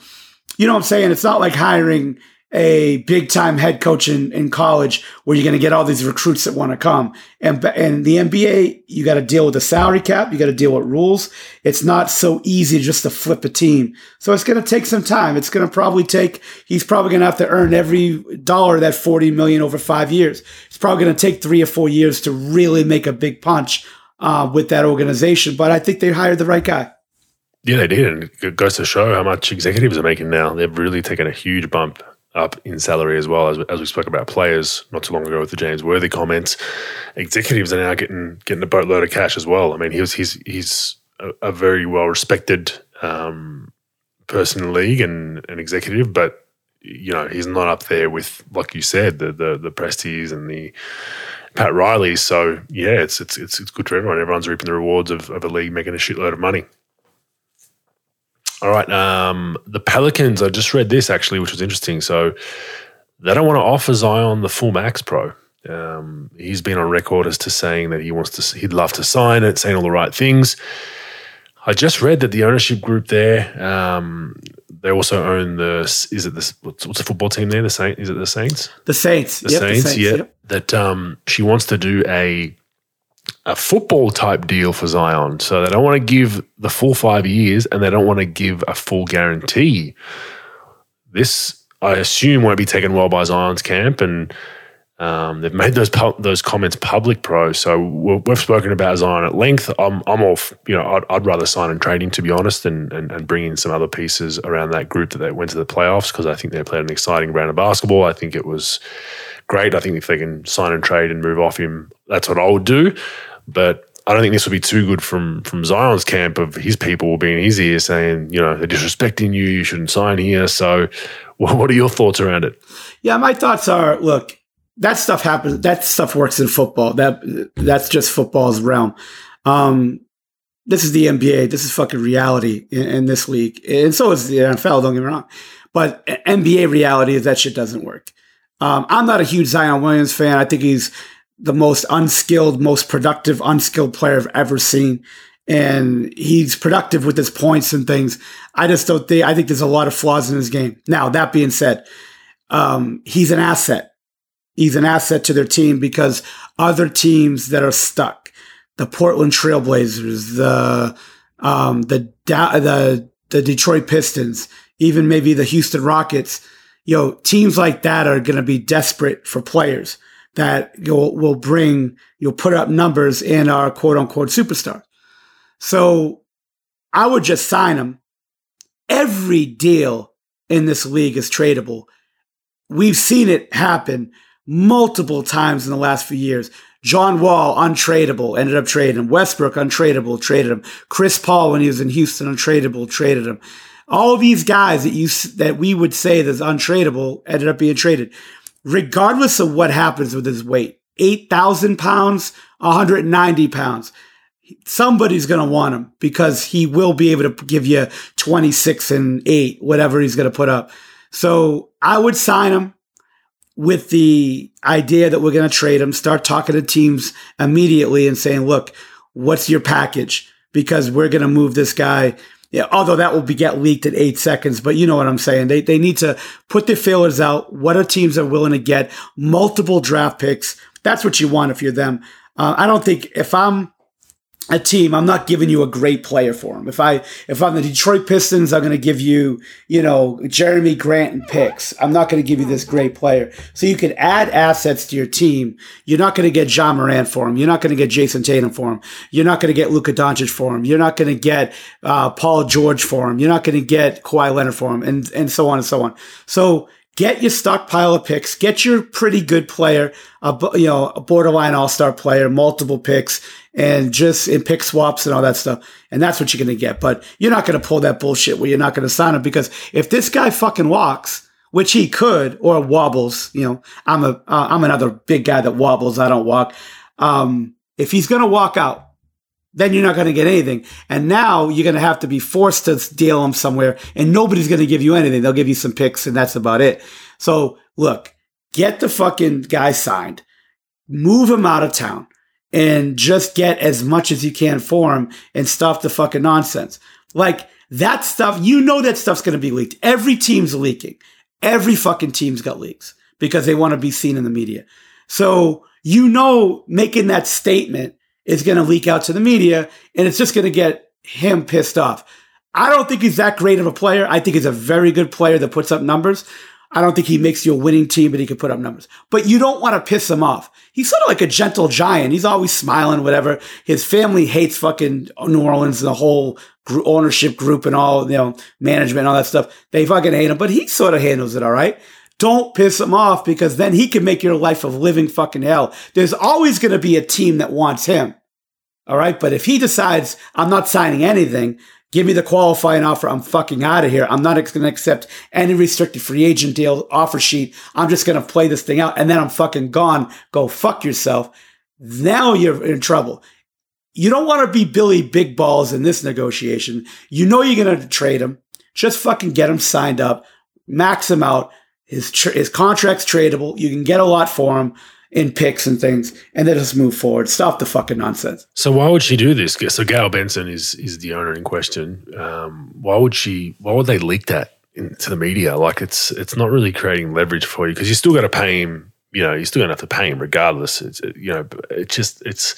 you know what I'm saying? It's not like hiring a big time head coach in, in college where you're going to get all these recruits that want to come. And, and the NBA, you got to deal with the salary cap. You got to deal with rules. It's not so easy just to flip a team. So it's going to take some time. It's going to probably take, he's probably going to have to earn every dollar that 40 million over five years. It's probably going to take three or four years to really make a big punch uh, with that organization. But I think they hired the right guy. Yeah, they did. And it goes to show how much executives are making now. They've really taken a huge bump up in salary as well as as we spoke about players not too long ago with the James Worthy comments. Executives are now getting getting a boatload of cash as well. I mean, he was he's he's a, a very well respected um, person in the league and an executive, but you know he's not up there with like you said the the the Presties and the Pat Riley. So yeah, it's it's it's it's good for everyone. Everyone's reaping the rewards of, of a league making a shitload of money. All right. Um, the Pelicans, I just read this actually, which was interesting. So they don't want to offer Zion the full max pro. Um, he's been on record as to saying that he wants to, he'd love to sign it, saying all the right things. I just read that the ownership group there, um, they also own the, is it the, what's, what's the football team there? The Saints? Is it the Saints? The Saints. The yep, Saints, Saints yeah. Yep. That um, she wants to do a a football type deal for Zion. So they don't want to give the full five years and they don't want to give a full guarantee. This, I assume, won't be taken well by Zion's camp. And um, they've made those pu- those comments public, pro. So we've spoken about Zion at length. I'm, I'm off. You know, I'd, I'd rather sign and trade him to be honest, and, and and bring in some other pieces around that group that they went to the playoffs because I think they played an exciting brand of basketball. I think it was great. I think if they can sign and trade and move off him, that's what I would do. But I don't think this will be too good from from Zion's camp of his people will be in his ear saying, you know, they're disrespecting you, you shouldn't sign here. So, [LAUGHS] what are your thoughts around it? Yeah, my thoughts are look, that stuff happens. That stuff works in football. That that's just football's realm. Um, this is the NBA. This is fucking reality in, in, this league, and so is the NFL. Don't get me wrong, but NBA reality is that shit doesn't work. Um, I'm not a huge Zion Williams fan. I think he's the most unskilled, most productive, unskilled player I've ever seen. And he's productive with his points and things. I just don't think, I think there's a lot of flaws in his game. Now, that being said, um, he's an asset. He's an asset to their team because other teams that are stuck, the Portland Trailblazers, the, um, the, the, the Detroit Pistons, even maybe the Houston Rockets, you know, teams like that are going to be desperate for players that you'll, will bring, you'll put up numbers in our quote unquote superstar. So I would just sign him. Every deal in this league is tradable. We've seen it happen multiple times in the last few years. John Wall, untradeable, ended up trading him. Westbrook, untradeable, traded him. Chris Paul, when he was in Houston, untradeable, traded him. All these guys that you that we would say that's untradeable ended up being traded, regardless of what happens with his weight. Eight thousand pounds, 190 pounds. Somebody's going to want him because he will be able to give you 26 and 8, whatever he's going to put up. So I would sign him with the idea that we're going to trade him, start talking to teams immediately and saying, look, what's your package? Because we're going to move this guy. Yeah, although that will be get leaked in eight seconds, but you know what I'm saying. They, they need to put their feelers out. What are teams are willing to get? Multiple draft picks. That's what you want if you're them. Uh, I don't think if I'm a team, I'm not giving you a great player for him. If I if I'm the Detroit Pistons, I'm going to give you you know Jerami Grant and picks. I'm not going to give you this great player. So you can add assets to your team. You're not going to get Ja Morant for him. You're not going to get Jayson Tatum for him. You're not going to get Luka Doncic for him. You're not going to get uh, Paul George for him. You're not going to get Kawhi Leonard for him, and and so on and so on. So get your stockpile of picks, get your pretty good player, a, you know, a borderline all star player, multiple picks, and just in pick swaps and all that stuff. And that's what you're going to get. But you're not going to pull that bullshit where you're not going to sign him because if this guy fucking walks, which he could, or wobbles, you know, I'm a, uh, I'm another big guy that wobbles. I don't walk. Um, if he's going to walk out, then you're not going to get anything. And now you're going to have to be forced to deal him somewhere and nobody's going to give you anything. They'll give you some picks and that's about it. So look, get the fucking guy signed, move him out of town and just get as much as you can for him and stop the fucking nonsense. Like that stuff, you know that stuff's going to be leaked. Every team's leaking. Every fucking team's got leaks because they want to be seen in the media. So you know making that statement is going to leak out to the media and it's just going to get him pissed off. I don't think he's that great of a player. I think he's a very good player that puts up numbers. I don't think he makes you a winning team, but he can put up numbers. But you don't want to piss him off. He's sort of like a gentle giant. He's always smiling, whatever. His family hates fucking New Orleans and the whole ownership group and all, you know, management and all that stuff. They fucking hate him, but he sort of handles it all right. Don't piss him off because then he can make your life a living fucking hell. There's always going to be a team that wants him. All right. But if he decides I'm not signing anything, give me the qualifying offer, I'm fucking out of here. I'm not going to accept any restricted free agent deal offer sheet. I'm just going to play this thing out and then I'm fucking gone. Go fuck yourself. Now you're in trouble. You don't want to be Billy Big Balls in this negotiation. You know you're going to trade him. Just fucking get him signed up, max him out, his tra- his contract's tradable. You can get a lot for him in picks and things, and then just move forward. Stop the fucking nonsense. So why would she do this? So Gayle Benson is is the owner in question. Um, why would she? Why would they leak that to the media? Like it's it's not really creating leverage for you because you still got to pay him. You know, you're still gonna have to pay him regardless. It's you know, it's just it's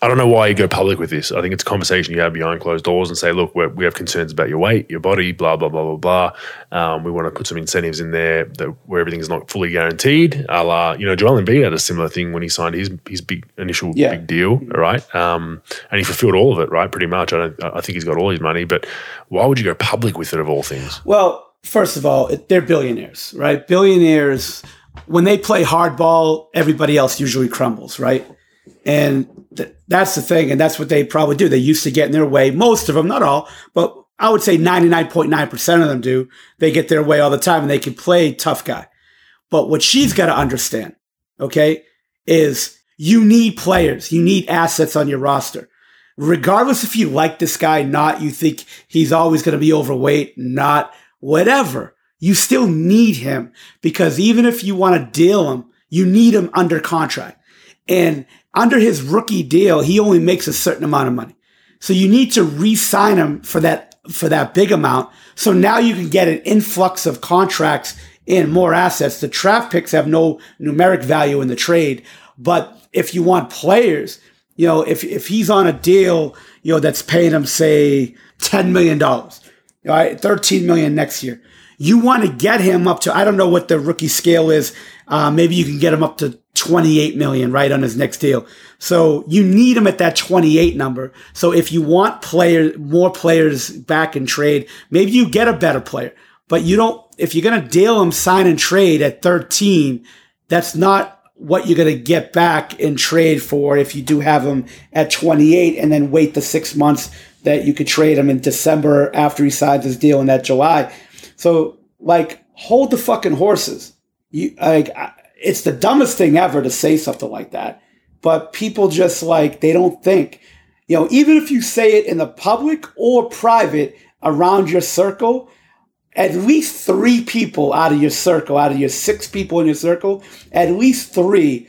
I don't know why you go public with this. I think it's a conversation you have behind closed doors and say, look, we have concerns about your weight, your body, blah, blah, blah, blah, blah. Um, we want to put some incentives in there that where everything's not fully guaranteed. A la, you know, Joel Embiid had a similar thing when he signed his his big initial yeah. big deal, right? Um, and he fulfilled all of it, right? Pretty much. I don't. I think he's got all his money, but why would you go public with it of all things? Well, first of all, they're billionaires, right? Billionaires, when they play hardball, everybody else usually crumbles, right? And th- that's the thing. And that's what they probably do. They used to get in their way. Most of them, not all, but I would say 99.9% of them do. They get their way all the time and they can play tough guy. But what she's got to understand, okay, is you need players. You need assets on your roster. Regardless if you like this guy, not, you think he's always going to be overweight, not, whatever. You still need him because even if you want to deal him, you need him under contract. And under his rookie deal, he only makes a certain amount of money. So you need to re-sign him for that, for that big amount. So now you can get an influx of contracts and more assets. The draft picks have no numeric value in the trade. But if you want players, you know, if, if he's on a deal, you know, that's paying him, say, $10 million, all right, 13 million next year. You want to get him up to, I don't know what the rookie scale is. Uh, maybe you can get him up to 28 million, right, on his next deal. So you need him at that 28 number. So if you want player, more players back in trade, maybe you get a better player, but you don't, if you're going to deal him sign and trade at 13, that's not what you're going to get back in trade for if you do have him at 28 and then wait the six months that you could trade him in December after he signs his deal in that July. So, like, hold the fucking horses. You like, it's the dumbest thing ever to say something like that. But people just like they don't think. You know, even if you say it in the public or private around your circle, at least three people out of your circle, out of your six people in your circle, at least three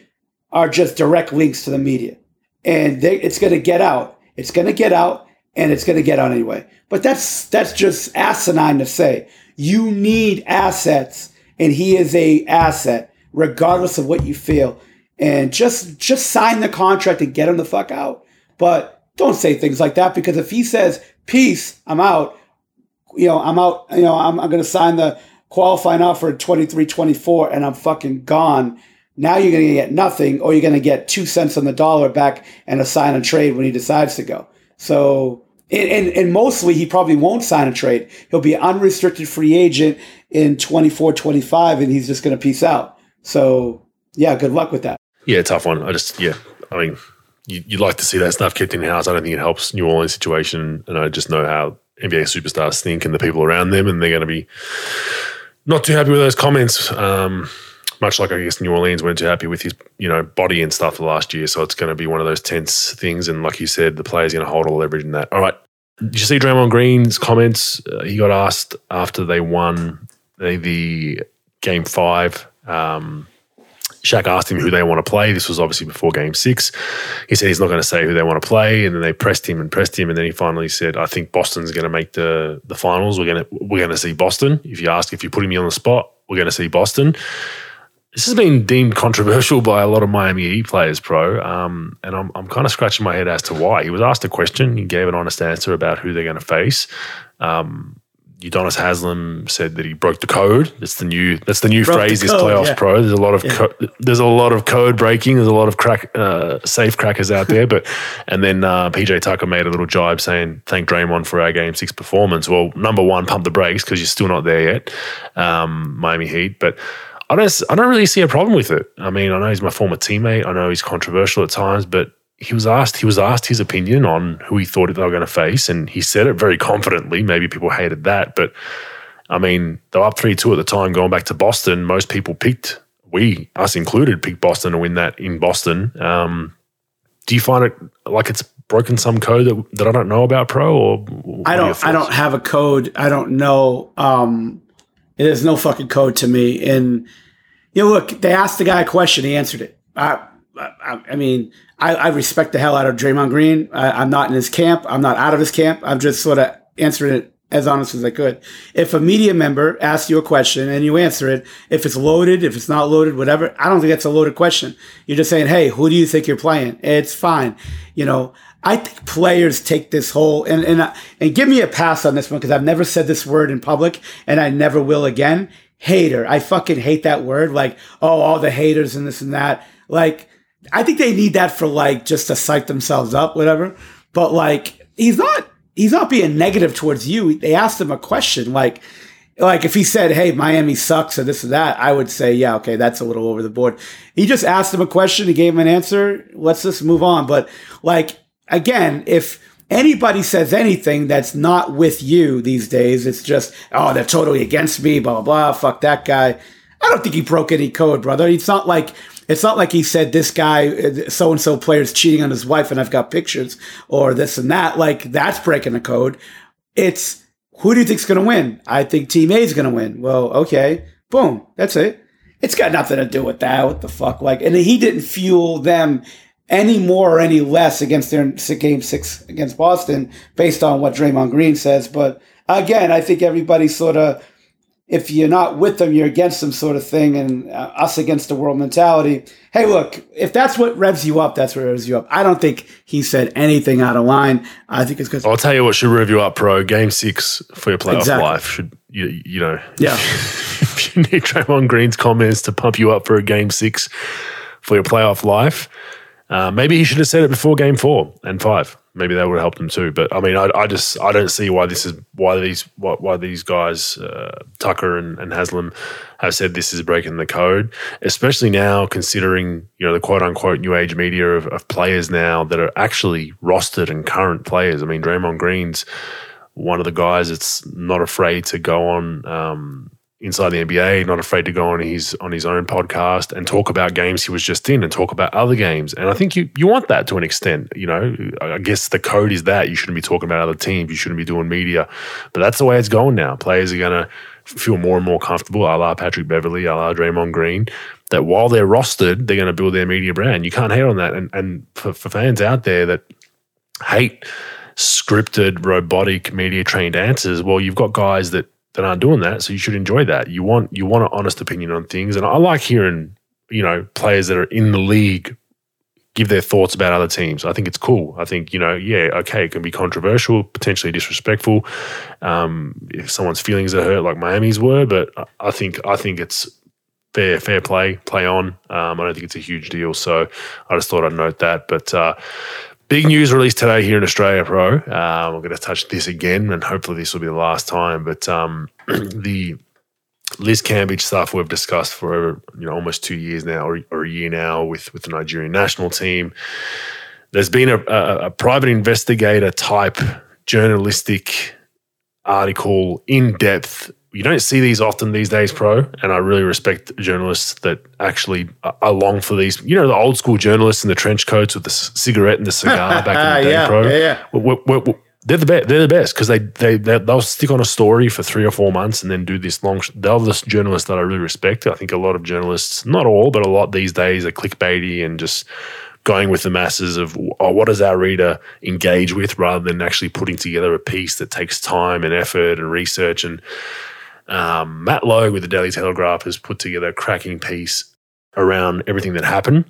are just direct links to the media. And they, it's going to get out. It's going to get out and it's going to get out anyway. But that's, that's just asinine to say. You need assets and he is a asset regardless of what you feel. And just, just sign the contract and get him the fuck out. But don't say things like that because if he says, peace, I'm out, you know, I'm out, you know, I'm, I'm going to sign the qualifying offer at 23, 24 and I'm fucking gone. Now you're going to get nothing or you're going to get two cents on the dollar back and a sign and trade when he decides to go. So, and, and, and mostly he probably won't sign a trade. He'll be unrestricted free agent in 24, 25 and he's just going to peace out. So yeah, good luck with that. Yeah, tough one. I just, yeah, I mean, you, would like to see that stuff kept in house. I don't think it helps New Orleans situation. And I just know how NBA superstars think and the people around them, and they're going to be not too happy with those comments. Um, much like I guess New Orleans weren't too happy with his, you know, body and stuff last year. So it's going to be one of those tense things. And like you said, the player's going to hold all leverage in that. All right. Did you see Draymond Green's comments? Uh, he got asked after they won the, the game five. Um, Shaq asked him who they want to play. This was obviously before game six. He said he's not going to say who they want to play. And then they pressed him and pressed him. And then he finally said, I think Boston's going to make the, the finals. We're going to, we're going to see Boston. If you ask, if you're putting me on the spot, we're going to see Boston. This has been deemed controversial by a lot of Miami Heat players, pro. Um, and I'm, I'm kind of scratching my head as to why. He was asked a question. He gave an honest answer about who they're going to face. Um, Udonis Haslem said that he broke the code. That's the new that's the new broke phrase the this playoffs yeah. pro. There's a lot of yeah. co- there's a lot of code breaking. There's a lot of crack uh, safe crackers out there. But and then uh, PJ Tucker made a little jibe saying thank Draymond for our game six performance. Well, number one, pump the brakes because you're still not there yet, um, Miami Heat. But I don't I don't really see a problem with it. I mean, I know he's my former teammate. I know he's controversial at times, but he was asked he was asked his opinion on who he thought they were going to face, and he said it very confidently. Maybe people hated that, but I mean, they were up three two at the time, going back to Boston. Most people picked we, us included, picked Boston to win that in Boston. Um, do you find it like it's broken some code that, that I don't know about, pro? Or I don't. I don't have a code. I don't know. Um, there's no fucking code to me. And you know, look, they asked the guy a question, he answered it. I, I, I mean, I, I, respect the hell out of Draymond Green. I, am not in his camp. I'm not out of his camp. I'm just sort of answering it as honest as I could. If a media member asks you a question and you answer it, if it's loaded, if it's not loaded, whatever, I don't think that's a loaded question. You're just saying, hey, who do you think you're playing? It's fine. You know, I think players take this whole and and and give me a pass on this one because I've never said this word in public and I never will again. Hater. I fucking hate that word. Like, oh, all the haters and this and that. Like, I think they need that for like just to psych themselves up, whatever. But like, he's not he's not being negative towards you. They asked him a question like like if he said, "Hey, Miami sucks" or this or that, I would say, "Yeah, okay, that's a little over the board." He just asked him a question, he gave him an answer. Let's just move on. But like again, if anybody says anything that's not with you these days, it's just, "Oh, they're totally against me." Blah blah blah. Fuck that guy. I don't think he broke any code, brother. It's not like it's not like he said this guy, so and so player is cheating on his wife, and I've got pictures or this and that. Like that's breaking the code. It's who do you think's going to win? I think Team A is going to win. Well, okay, boom, that's it. It's got nothing to do with that. What the fuck? Like, and he didn't fuel them any more or any less against their game six against Boston based on what Draymond Green says. But again, I think everybody sort of if you're not with them, you're against them, sort of thing, and uh, us against the world mentality. Hey, look, if that's what revs you up, that's what revs you up. I don't think he said anything out of line. I think it's because I'll tell you what should rev you up, pro. Game six for your playoff exactly. life should you you know yeah. [LAUGHS] if you need Draymond Green's comments to pump you up for a game six for your playoff life, uh, maybe he should have said it before game four and five maybe that would have helped them too. But I mean, I, I just I don't see why this is why these why, why these guys uh, Tucker and, and Haslem have said this is breaking the code, especially now considering you know the quote unquote new age media of, of players now that are actually rostered and current players. I mean, Draymond Green's one of the guys that's not afraid to go on. Um, inside the NBA, not afraid to go on his on his own podcast and talk about games he was just in and talk about other games. And I think you you want that to an extent. You know, I guess the code is that you shouldn't be talking about other teams, you shouldn't be doing media, but that's the way it's going now. Players are going to feel more and more comfortable, a la Patrick Beverley, a la Draymond Green, that while they're rostered, they're going to build their media brand. You can't hate on that. And and for, for fans out there that hate scripted, robotic, media trained answers, well, you've got guys that that aren't doing that. So you should enjoy that. You want you want an honest opinion on things, and I like hearing you know players that are in the league give their thoughts about other teams. I think it's cool. I think you know, yeah, okay, it can be controversial, potentially disrespectful. Um, if someone's feelings are hurt, like Miami's were, but I think I think it's fair fair play, play on. Um, I don't think it's a huge deal. So I just thought I'd note that. But uh, Big news released today here in Australia, Pro. Um, I'm going to touch this again, and hopefully this will be the last time. But um, [CLEARS THROAT] the Liz Cambage stuff we've discussed for you know almost two years now, or, or, a year now, with with the Nigerian national team. There's been a, a, a private investigator type journalistic article in depth you don't see these often these days, pro. And I really respect journalists that actually are long for these. You know, the old school journalists in the trench coats with the cigarette and the cigar [LAUGHS] back in the day, yeah, pro. Yeah, yeah. We're, we're, we're, they're the best. They're the best because they, they they they'll stick on a story for three or four months and then do this long. They're the journalists that I really respect. I think a lot of journalists, not all, but a lot these days, are clickbaity and just going with the masses of oh, what does our reader engage with rather than actually putting together a piece that takes time and effort and research and um, Matt Logue with the Daily Telegraph has put together a cracking piece around everything that happened.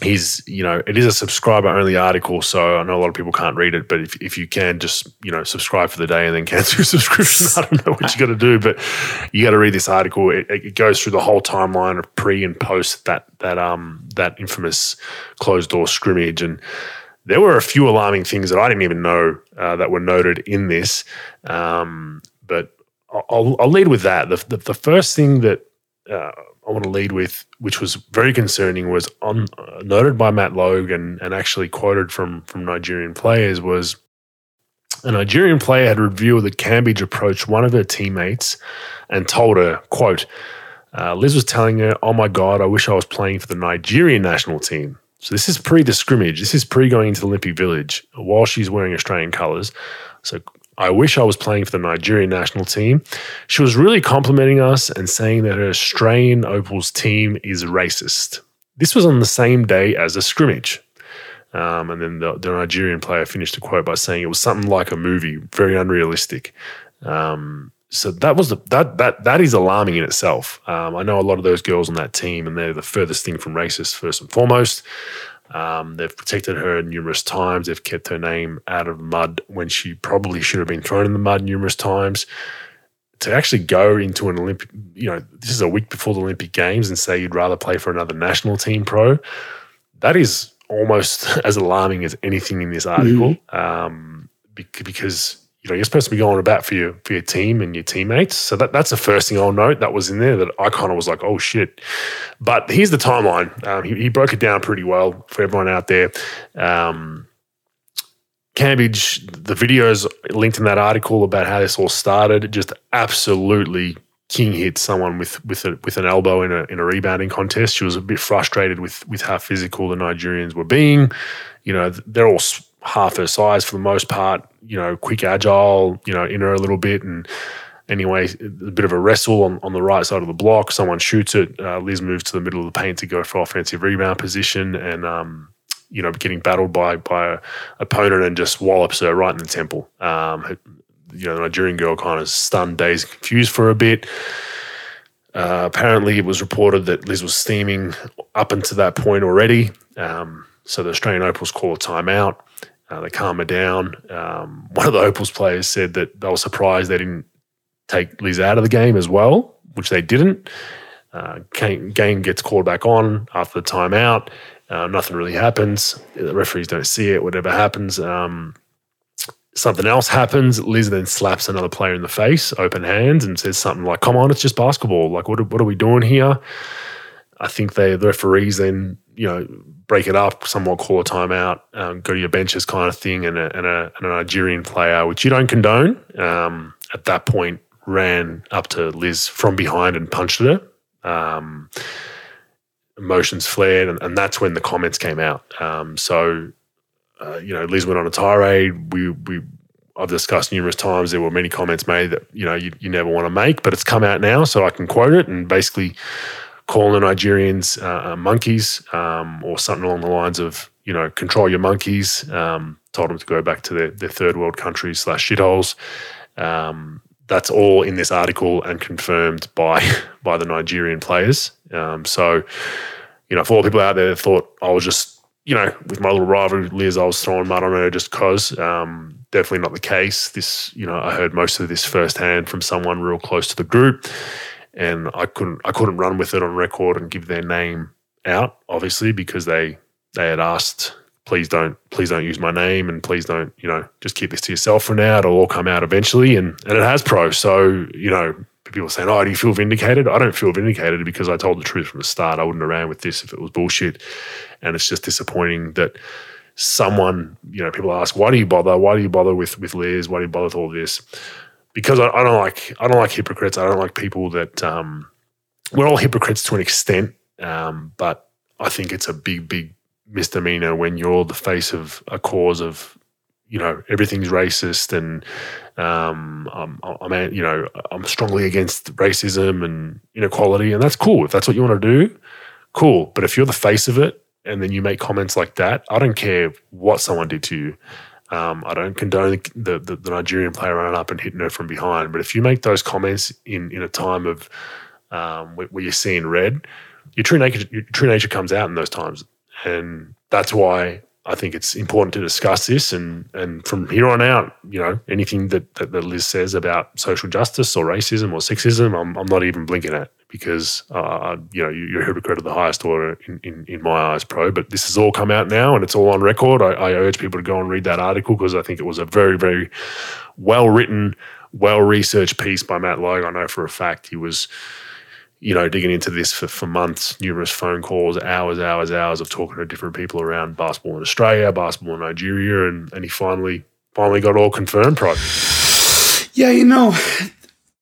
He's, you know, it is a subscriber only article, so I know a lot of people can't read it, but if, if you can just, you know, subscribe for the day and then cancel your [LAUGHS] subscription, I don't know what you got to do, but you got to read this article. It, it, goes through the whole timeline of pre and post that that um that infamous closed door scrimmage, and there were a few alarming things that I didn't even know uh, that were noted in this. Um, but I'll, I'll lead with that. The, the, the first thing that uh, I want to lead with, which was very concerning, was on uh, noted by Matt Logan and actually quoted from from Nigerian players was a Nigerian player had revealed that Cambage approached one of her teammates and told her, "quote uh, Liz was telling her, "Oh my God, I wish I was playing for the Nigerian national team." So this is pre the scrimmage. This is pre going into the Olympic Village while she's wearing Australian colours. So I wish I was playing for the Nigerian national team. She was really complimenting us and saying that her Australian Opals team is racist. This was on the same day as a scrimmage. Um, and then the, the, Nigerian player finished the quote by saying it was something like a movie, very unrealistic. Um, so that was the, that that that is alarming in itself. Um, I know a lot of those girls on that team, and they're the furthest thing from racist, first and foremost. Um, they've protected her numerous times. They've kept her name out of mud when she probably should have been thrown in the mud numerous times. To actually go into an Olympic, you know, this is a week before the Olympic Games and say you'd rather play for another national team pro, that is almost [LAUGHS] as alarming as anything in this article. Mm. Um, because you know, you're supposed to be going about for your for your team and your teammates. So that that's the first thing I'll note that was in there that I kind of was like, oh shit. But here's the timeline. Um, he, he, broke it down pretty well for everyone out there. Um, Cambage, the videos linked in that article about how this all started, just absolutely King hit someone with with a, with an elbow in a in a rebounding contest. She was a bit frustrated with with how physical the Nigerians were being. You know, they're all half her size for the most part. You know, quick, agile. You know, in her a little bit, and anyway, a bit of a wrestle on, on the right side of the block. Someone shoots it. Uh, Liz moves to the middle of the paint to go for offensive rebound position, and um, you know, getting battled by by a opponent and just wallops her right in the temple. Um, you know, the Nigerian girl kind of stunned, dazed, confused for a bit. Uh, apparently, it was reported that Liz was steaming up until that point already. Um, so the Australian Opals call a timeout. Uh, they calm her down. Um, one of the Opals players said that they were surprised they didn't take Liz out of the game as well, which they didn't. Uh, game gets called back on after the timeout. Uh, nothing really happens. The referees don't see it. Whatever happens, um, something else happens. Liz then slaps another player in the face, open hands, and says something like, "Come on, it's just basketball. Like, what are, what are we doing here?" I think they the referees then you know break it up. Someone call a timeout, um, go to your benches, kind of thing, and a, and a, and a Nigerian player, which you don't condone. Um, at that point, ran up to Liz from behind and punched her. Um, emotions flared, and, and, that's when the comments came out. Um, so, uh, you know, Liz went on a tirade. We we I've discussed numerous times. There were many comments made that you know you, you never want to make, but it's come out now, so I can quote it and basically call the Nigerians uh, uh, monkeys um, or something along the lines of you know control your monkeys. Um, told them to go back to their, their third world countries slash shitholes. Um, that's all in this article and confirmed by [LAUGHS] by the Nigerian players. Um, so, you know, for all the people out there that thought I was just, you know, with my little rival Liz, I was throwing mud on her just cause. Um, definitely not the case. This, you know, I heard most of this firsthand from someone real close to the group, and I couldn't I couldn't run with it on record and give their name out, obviously, because they they had asked please don't please don't use my name and please don't you know just keep this to yourself for now it'll all come out eventually and and it has pro. So you know people saying oh do you feel vindicated? I don't feel vindicated because i told the truth from the start. I wouldn't have ran with this if it was bullshit. And it's just disappointing that someone you know people ask why do you bother? Why do you bother with with liz? Why do you bother with all this because I, I don't like i don't like hypocrites. I don't like people that um we're all hypocrites to an extent um but i think it's a big big misdemeanor when you're the face of a cause of you know everything's racist and um, I'm, I'm you know I'm strongly against racism and inequality and that's cool. If that's what you want to do cool. But if you're the face of it and then you make comments like that I don't care what someone did to you um, I don't condone the, the, the, Nigerian player running up and hitting her from behind but if you make those comments in in a time of um, where, where you're seeing red your true nature your true nature comes out in those times and that's why I think it's important to discuss this. And and from here on out, you know, anything that, that, that Liz says about social justice or racism or sexism, I'm, I'm not even blinking at because, uh, you know, you're a hypocrite of the highest order in, in, in, my eyes, pro. But this has all come out now and it's all on record. I, I urge people to go and read that article because I think it was a very, very well written, well researched piece by Matt Logue. I know for a fact he was you know, digging into this for, for months, numerous phone calls, hours, hours, hours of talking to different people around basketball in Australia, basketball in Nigeria, and, and he finally finally got all confirmed, Pro. Yeah, you know,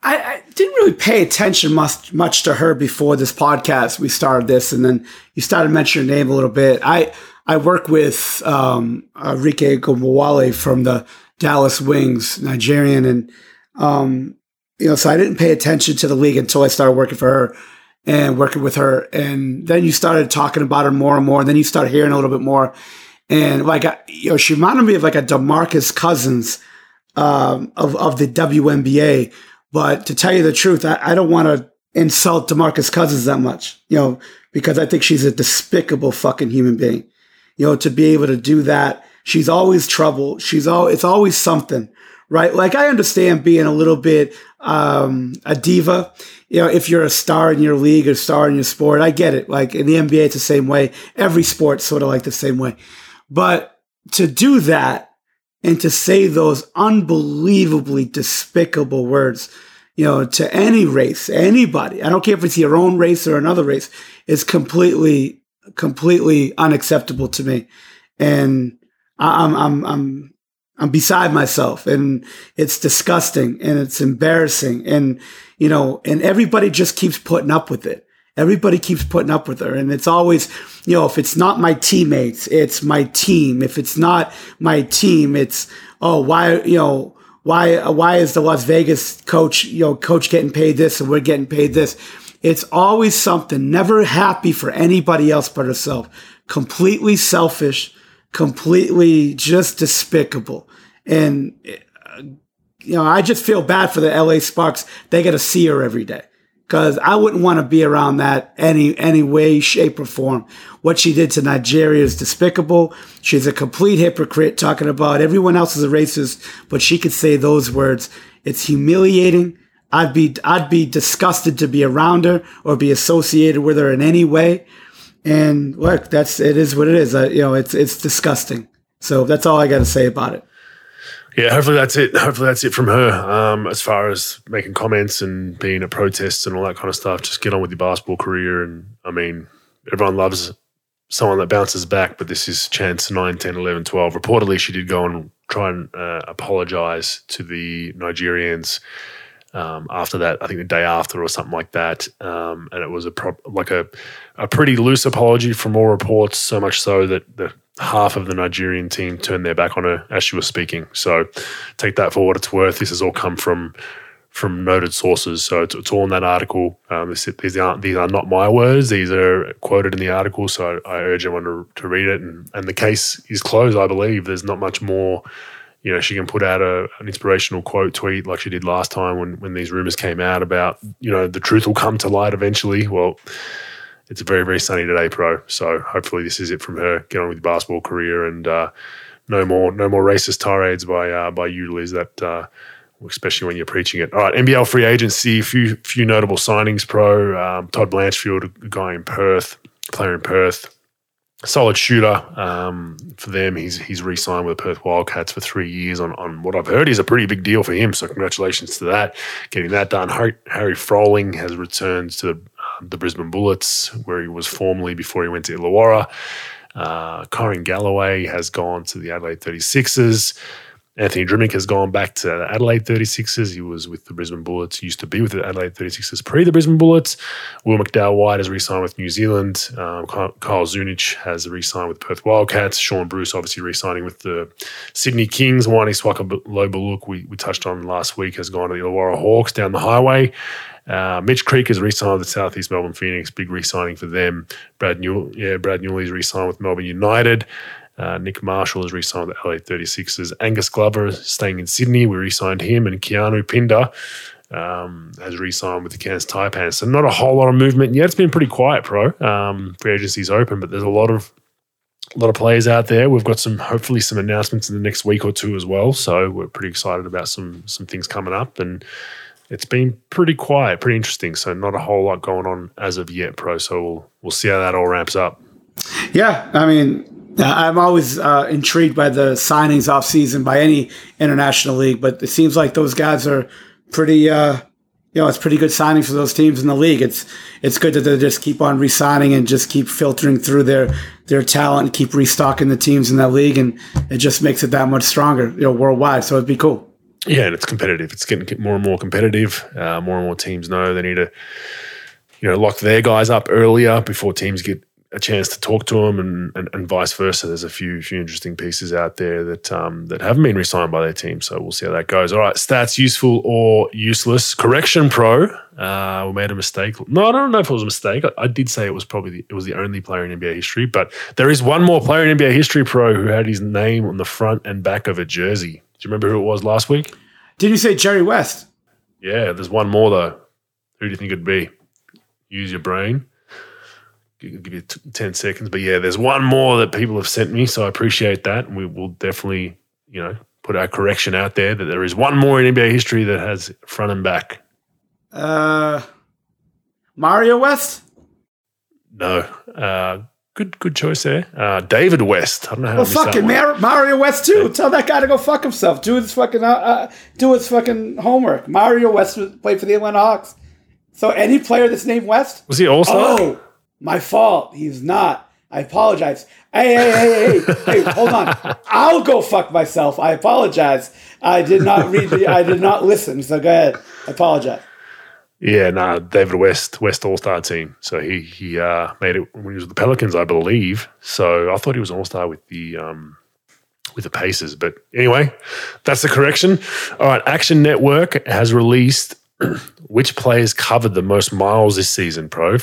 I, I, didn't really pay attention much much to her before this podcast. We started this, and then you started mentioning her name a little bit. I I work with um, Arike Ogunbowale from the Dallas Wings, Nigerian, and um, you know, so I didn't pay attention to the league until I started working for her and working with her. And then you started talking about her more and more. And then you start hearing a little bit more. And like, you know, she reminded me of like a Demarcus Cousins um, of, of the WNBA. But to tell you the truth, I, I don't want to insult Demarcus Cousins that much, you know, because I think she's a despicable fucking human being. You know, to be able to do that, she's always trouble. She's all, it's always something right? Like I understand being a little bit um, a diva. You know, if you're a star in your league or star in your sport, I get it. Like in the NBA, it's the same way. Every sport's sort of like the same way. But to do that and to say those unbelievably despicable words, you know, to any race, anybody, I don't care if it's your own race or another race, is completely, completely unacceptable to me. And I'm, I'm, I'm, I'm beside myself and it's disgusting and it's embarrassing. And, you know, and everybody just keeps putting up with it. Everybody keeps putting up with her. And it's always, you know, if it's not my teammates, it's my team. If it's not my team, it's, oh, why, you know, why, why is the Las Vegas coach, you know, coach getting paid this and we're getting paid this? It's always something, never happy for anybody else but herself. Completely selfish completely just despicable. And uh, you know, I just feel bad for the LA Sparks. They got to see her every day because I wouldn't want to be around that any any way, shape, or form. What she did to Nigeria is despicable. She's a complete hypocrite, talking about everyone else is a racist, but she could say those words. It's humiliating. I'd be I'd be disgusted to be around her or be associated with her in any way. And look, that's it is what it is. Uh, you know, it's it's disgusting. So that's all I got to say about it. Yeah, hopefully that's it. Hopefully that's it from her. Um, as far as making comments and being at protests and all that kind of stuff, just get on with your basketball career. And I mean, everyone loves someone that bounces back, but this is chance 9, 10, 11, 12. Reportedly, she did go and try and uh, apologize to the Nigerians um, after that. I think the day after or something like that. Um, and it was a pro- like a, a pretty loose apology from all reports, so much so that the half of the Nigerian team turned their back on her as she was speaking. So take that for what it's worth. This has all come from from noted sources, so it's, it's all in that article. Um, this, these aren't these are not my words; these are quoted in the article. So I, I urge everyone to, to read it. And, and the case is closed. I believe there's not much more. You know, she can put out a, an inspirational quote tweet like she did last time when when these rumors came out about you know the truth will come to light eventually. Well it's a very very sunny today, pro. So hopefully this is it from her. Get on with your basketball career and uh, no more no more racist tirades by uh, by you, Liz. That uh, especially when you're preaching it. All right, NBL free agency. Few few notable signings, pro. Um, Todd Blanchfield, a guy in Perth, player in Perth. Solid shooter um, for them. He's he's re-signed with the Perth Wildcats for three years on, on what I've heard is a pretty big deal for him. So congratulations to that, getting that done. Harry, Harry Froling has returned to the Brisbane Bullets, where he was formerly before he went to Illawarra. Uh, Corin Galloway has gone to the Adelaide 36ers. Anthony Drmic has gone back to the Adelaide 36ers. He was with the Brisbane Bullets, used to be with the Adelaide 36ers pre the Brisbane Bullets. Will McDowell White has re signed with New Zealand. Um, Kyle Zunic has re signed with Perth Wildcats. Sean Bruce obviously re signing with the Sydney Kings. Wani Swaka Lo Buluk, we, we touched on last week, has gone to the Illawarra Hawks down the highway. Uh, Mitch Creek has re-signed with the Southeast Melbourne Phoenix, big re-signing for them. Brad Newell, yeah, Brad Newell's re-signed with Melbourne United. Uh, Nick Marshall has re-signed with the LA 36ers. Angus Glover is staying in Sydney. We re-signed him, and Keanu Pinder um, has re-signed with the Cairns Taipans. So not a whole lot of movement. Yeah, it's been pretty quiet, pro. Um, free agency's open, but there's a lot of a lot of players out there. We've got some hopefully some announcements in the next week or two as well. So we're pretty excited about some some things coming up and it's been pretty quiet, pretty interesting. So not a whole lot going on as of yet, pro. So we'll we'll see how that all ramps up. Yeah, I mean, I'm always uh, intrigued by the signings off season by any international league, but it seems like those guys are pretty. Uh, you know, it's pretty good signings for those teams in the league. It's it's good that they just keep on re-signing and just keep filtering through their their talent and keep restocking the teams in that league, and it just makes it that much stronger, you know, worldwide. So it'd be cool. Yeah, and it's competitive. It's getting more and more competitive. Uh, more and more teams know they need to, you know, lock their guys up earlier before teams get a chance to talk to them, and, and, and vice versa. There's a few few interesting pieces out there that um, that haven't been re-signed by their team, so we'll see how that goes. All right, stats useful or useless? Correction, pro. Uh, we made a mistake. No, I don't know if it was a mistake. I, I did say it was probably the, it was the only player in NBA history, but there is one more player in NBA history, pro, who had his name on the front and back of a jersey. Do you remember who it was last week? Did you say Jerry West? Yeah, there's one more though. Who do you think it'd be? Use your brain. I'll give you t- 10 seconds. But yeah, there's one more that people have sent me. So I appreciate that. And we will definitely, you know, put our correction out there that there is one more in NBA history that has front and back. Uh, Mario West? No. Uh, Good, good choice there. Uh, David West. I don't know how. Well, fucking Mar- Mario West too. Yeah. Tell that guy to go fuck himself. Do his fucking uh, uh, do his fucking homework. Mario West played for the Atlanta Hawks. So any player that's named West was he also? Oh, my fault. He's not. I apologize. Hey, hey, hey, hey, [LAUGHS] hey, hold on. I'll go fuck myself. I apologize. I did not read the. I did not listen. So go ahead. I apologize. Yeah, no, nah, David West, West All Star team. So he he uh, made it when he was with the Pelicans, I believe. So I thought he was All Star with the um, with the Pacers. But anyway, that's the correction. All right, Action Network has released [CLEARS THROAT] which players covered the most miles this season. Pro,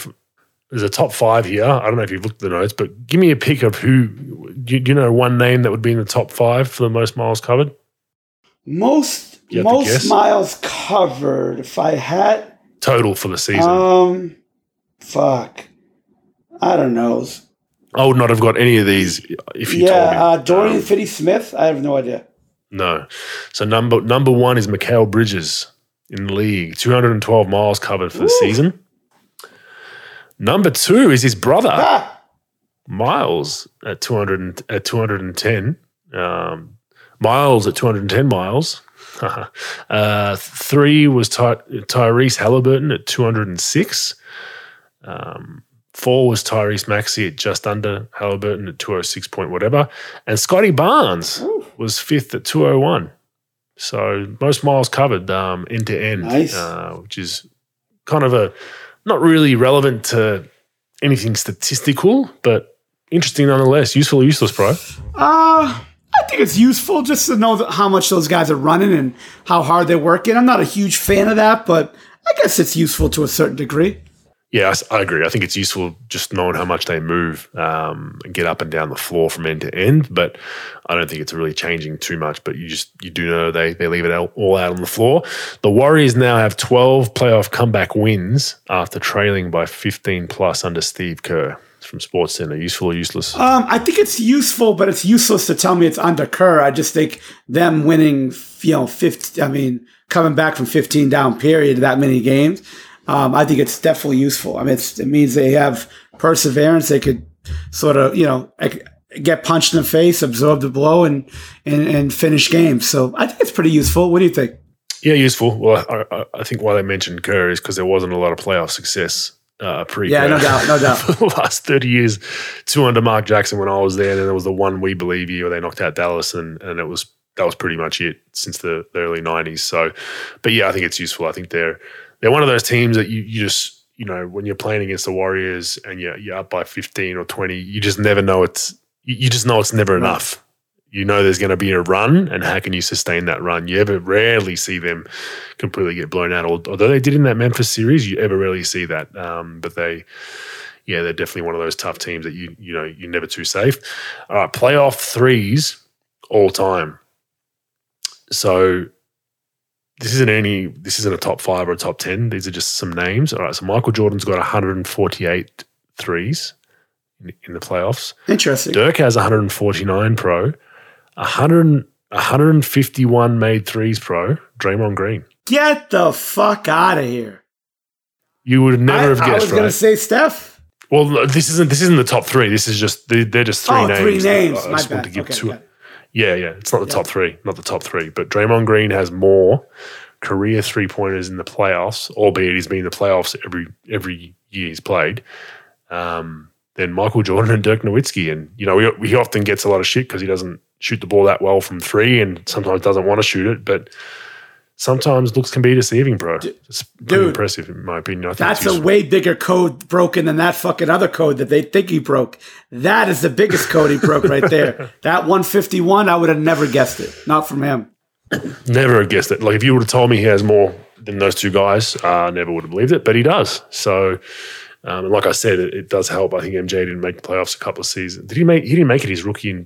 there's a top five here. I don't know if you've looked at the notes, but give me a pick of who. Do you, do you know one name that would be in the top five for the most miles covered? Most Most miles covered. If I had total for the season. Um, fuck. I don't know. I would not have got any of these if you yeah, told me. Uh, Dorian um, Finney Smith. I have no idea. No. So number number one is Mikal Bridges in the league. 212 miles covered for Ooh. the season. Number two is his brother, ah. Miles, at 200 at 210. Um, miles at 210 miles. [LAUGHS] uh, three was Ty- Tyrese Halliburton at 206. Um, four was Tyrese Maxey at just under Halliburton at 206 point whatever. And Scottie Barnes Ooh. was fifth at 201. So most miles covered um, end to end, nice. uh, which is kind of a not really relevant to anything statistical, but interesting nonetheless. Useful or useless, bro? Uh, I think it's useful just to know how much those guys are running and how hard they're working. I'm not a huge fan of that, but I guess it's useful to a certain degree. Yeah, I, agree. I think it's useful just knowing how much they move um, and get up and down the floor from end to end. But I don't think it's really changing too much. But you just you do know they they leave it all out on the floor. The Warriors now have 12 playoff comeback wins after trailing by 15 plus under Steve Kerr from Sports Center. Useful or useless? Um, I think it's useful, but it's useless to tell me it's under Kerr. I just think them winning, you know, 50, I mean, coming back from 15 down period, that many games um, I think it's definitely useful. I mean, it means they have perseverance. They could sort of, you know, get punched in the face, absorb the blow, and and, and finish games. So I think it's pretty useful. What do you think? Yeah, useful. Well, I, I think why they mentioned Kerr is because there wasn't a lot of playoff success uh, pre. Yeah, no doubt, no doubt. [LAUGHS] For the last thirty years, two under Mark Jackson when I was there, and then there was the one we believe year where they knocked out Dallas, and and it was that was pretty much it since the, the early nineties. So, but yeah, I think it's useful. I think they're they're one of those teams that you, you just you know when you're playing against the Warriors and you're, you're up by 15 or 20, you just never know it's you just know it's never enough. You know there's going to be a run, and how can you sustain that run? You ever rarely see them completely get blown out. Although they did in that Memphis series, you ever rarely see that. Um, but they, yeah, they're definitely one of those tough teams that you you know you're never too safe. All right, playoff threes all time. So this isn't any this isn't a top five or a top 10 these are just some names all right so michael jordan's got 148 threes in, in the playoffs interesting dirk has 149 pro 100 151 made threes pro draymond green get the fuck out of here you would never I, have guessed i was right? gonna say steph well this isn't this isn't the top three this is just they're just three oh, names three names I, I my bad. okay, two, yeah. Yeah, yeah. It's not the yeah. top three, not the top three. But Draymond Green has more career three pointers in the playoffs, albeit he's been in the playoffs every every year he's played. Um, than Michael Jordan and Dirk Nowitzki, and you know he, he often gets a lot of shit because he doesn't shoot the ball that well from three, and sometimes doesn't want to shoot it, but sometimes looks can be deceiving, bro. It's Dude, impressive in my opinion. that's a way bigger code broken than that fucking other code that they think he broke. That is the biggest code he broke right there. [LAUGHS] That 151, I would have never guessed it. Not from him. Never have guessed it. Like if you would have told me he has more than those two guys, I uh, never would have believed it, but he does. So um, and like I said, it, it, does help. I think MJ didn't make the playoffs a couple of seasons. Did he make? He didn't make it his rookie in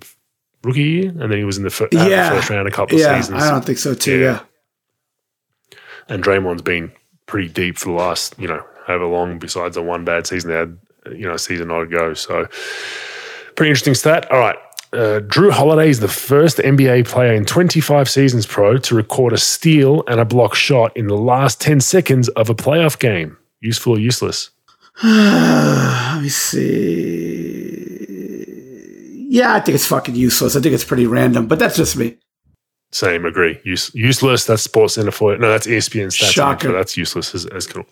rookie year, and then he was in the, fir- yeah. the first round a couple yeah, of seasons. I don't think so too. yeah. yeah and Draymond's been pretty deep for the last, you know, however long, besides the one bad season they had, you know, a season not to go. So, pretty interesting stat. All right. Uh, Jrue Holiday is the first NBA player in 25 seasons pro to record a steal and a block shot in the last 10 seconds of a playoff game. Useful or useless? [SIGHS] Let me see. Yeah, I think it's fucking useless. I think it's pretty random, but that's just me. Same, agree. Use, useless. That's Sports Center for it. No, that's ESPN stats. Shocker. That's useless as, as cool.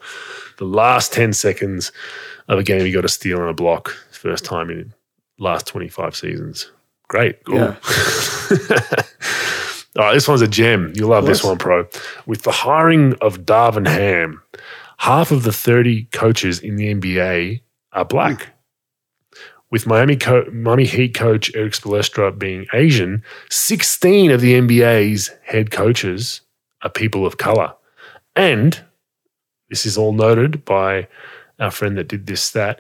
The last 10 seconds of a game, you got a steal and a block. First time in last 25 seasons. Great. Cool. Yeah. [LAUGHS] All right, this one's a gem. You'll love this one, pro. With the hiring of Darvin Ham, half of the 30 coaches in the NBA are black. With Miami, co- Miami Heat coach Erik Spoelstra being Asian, 16 of the NBA's head coaches are people of color. And this is all noted by our friend that did this stat.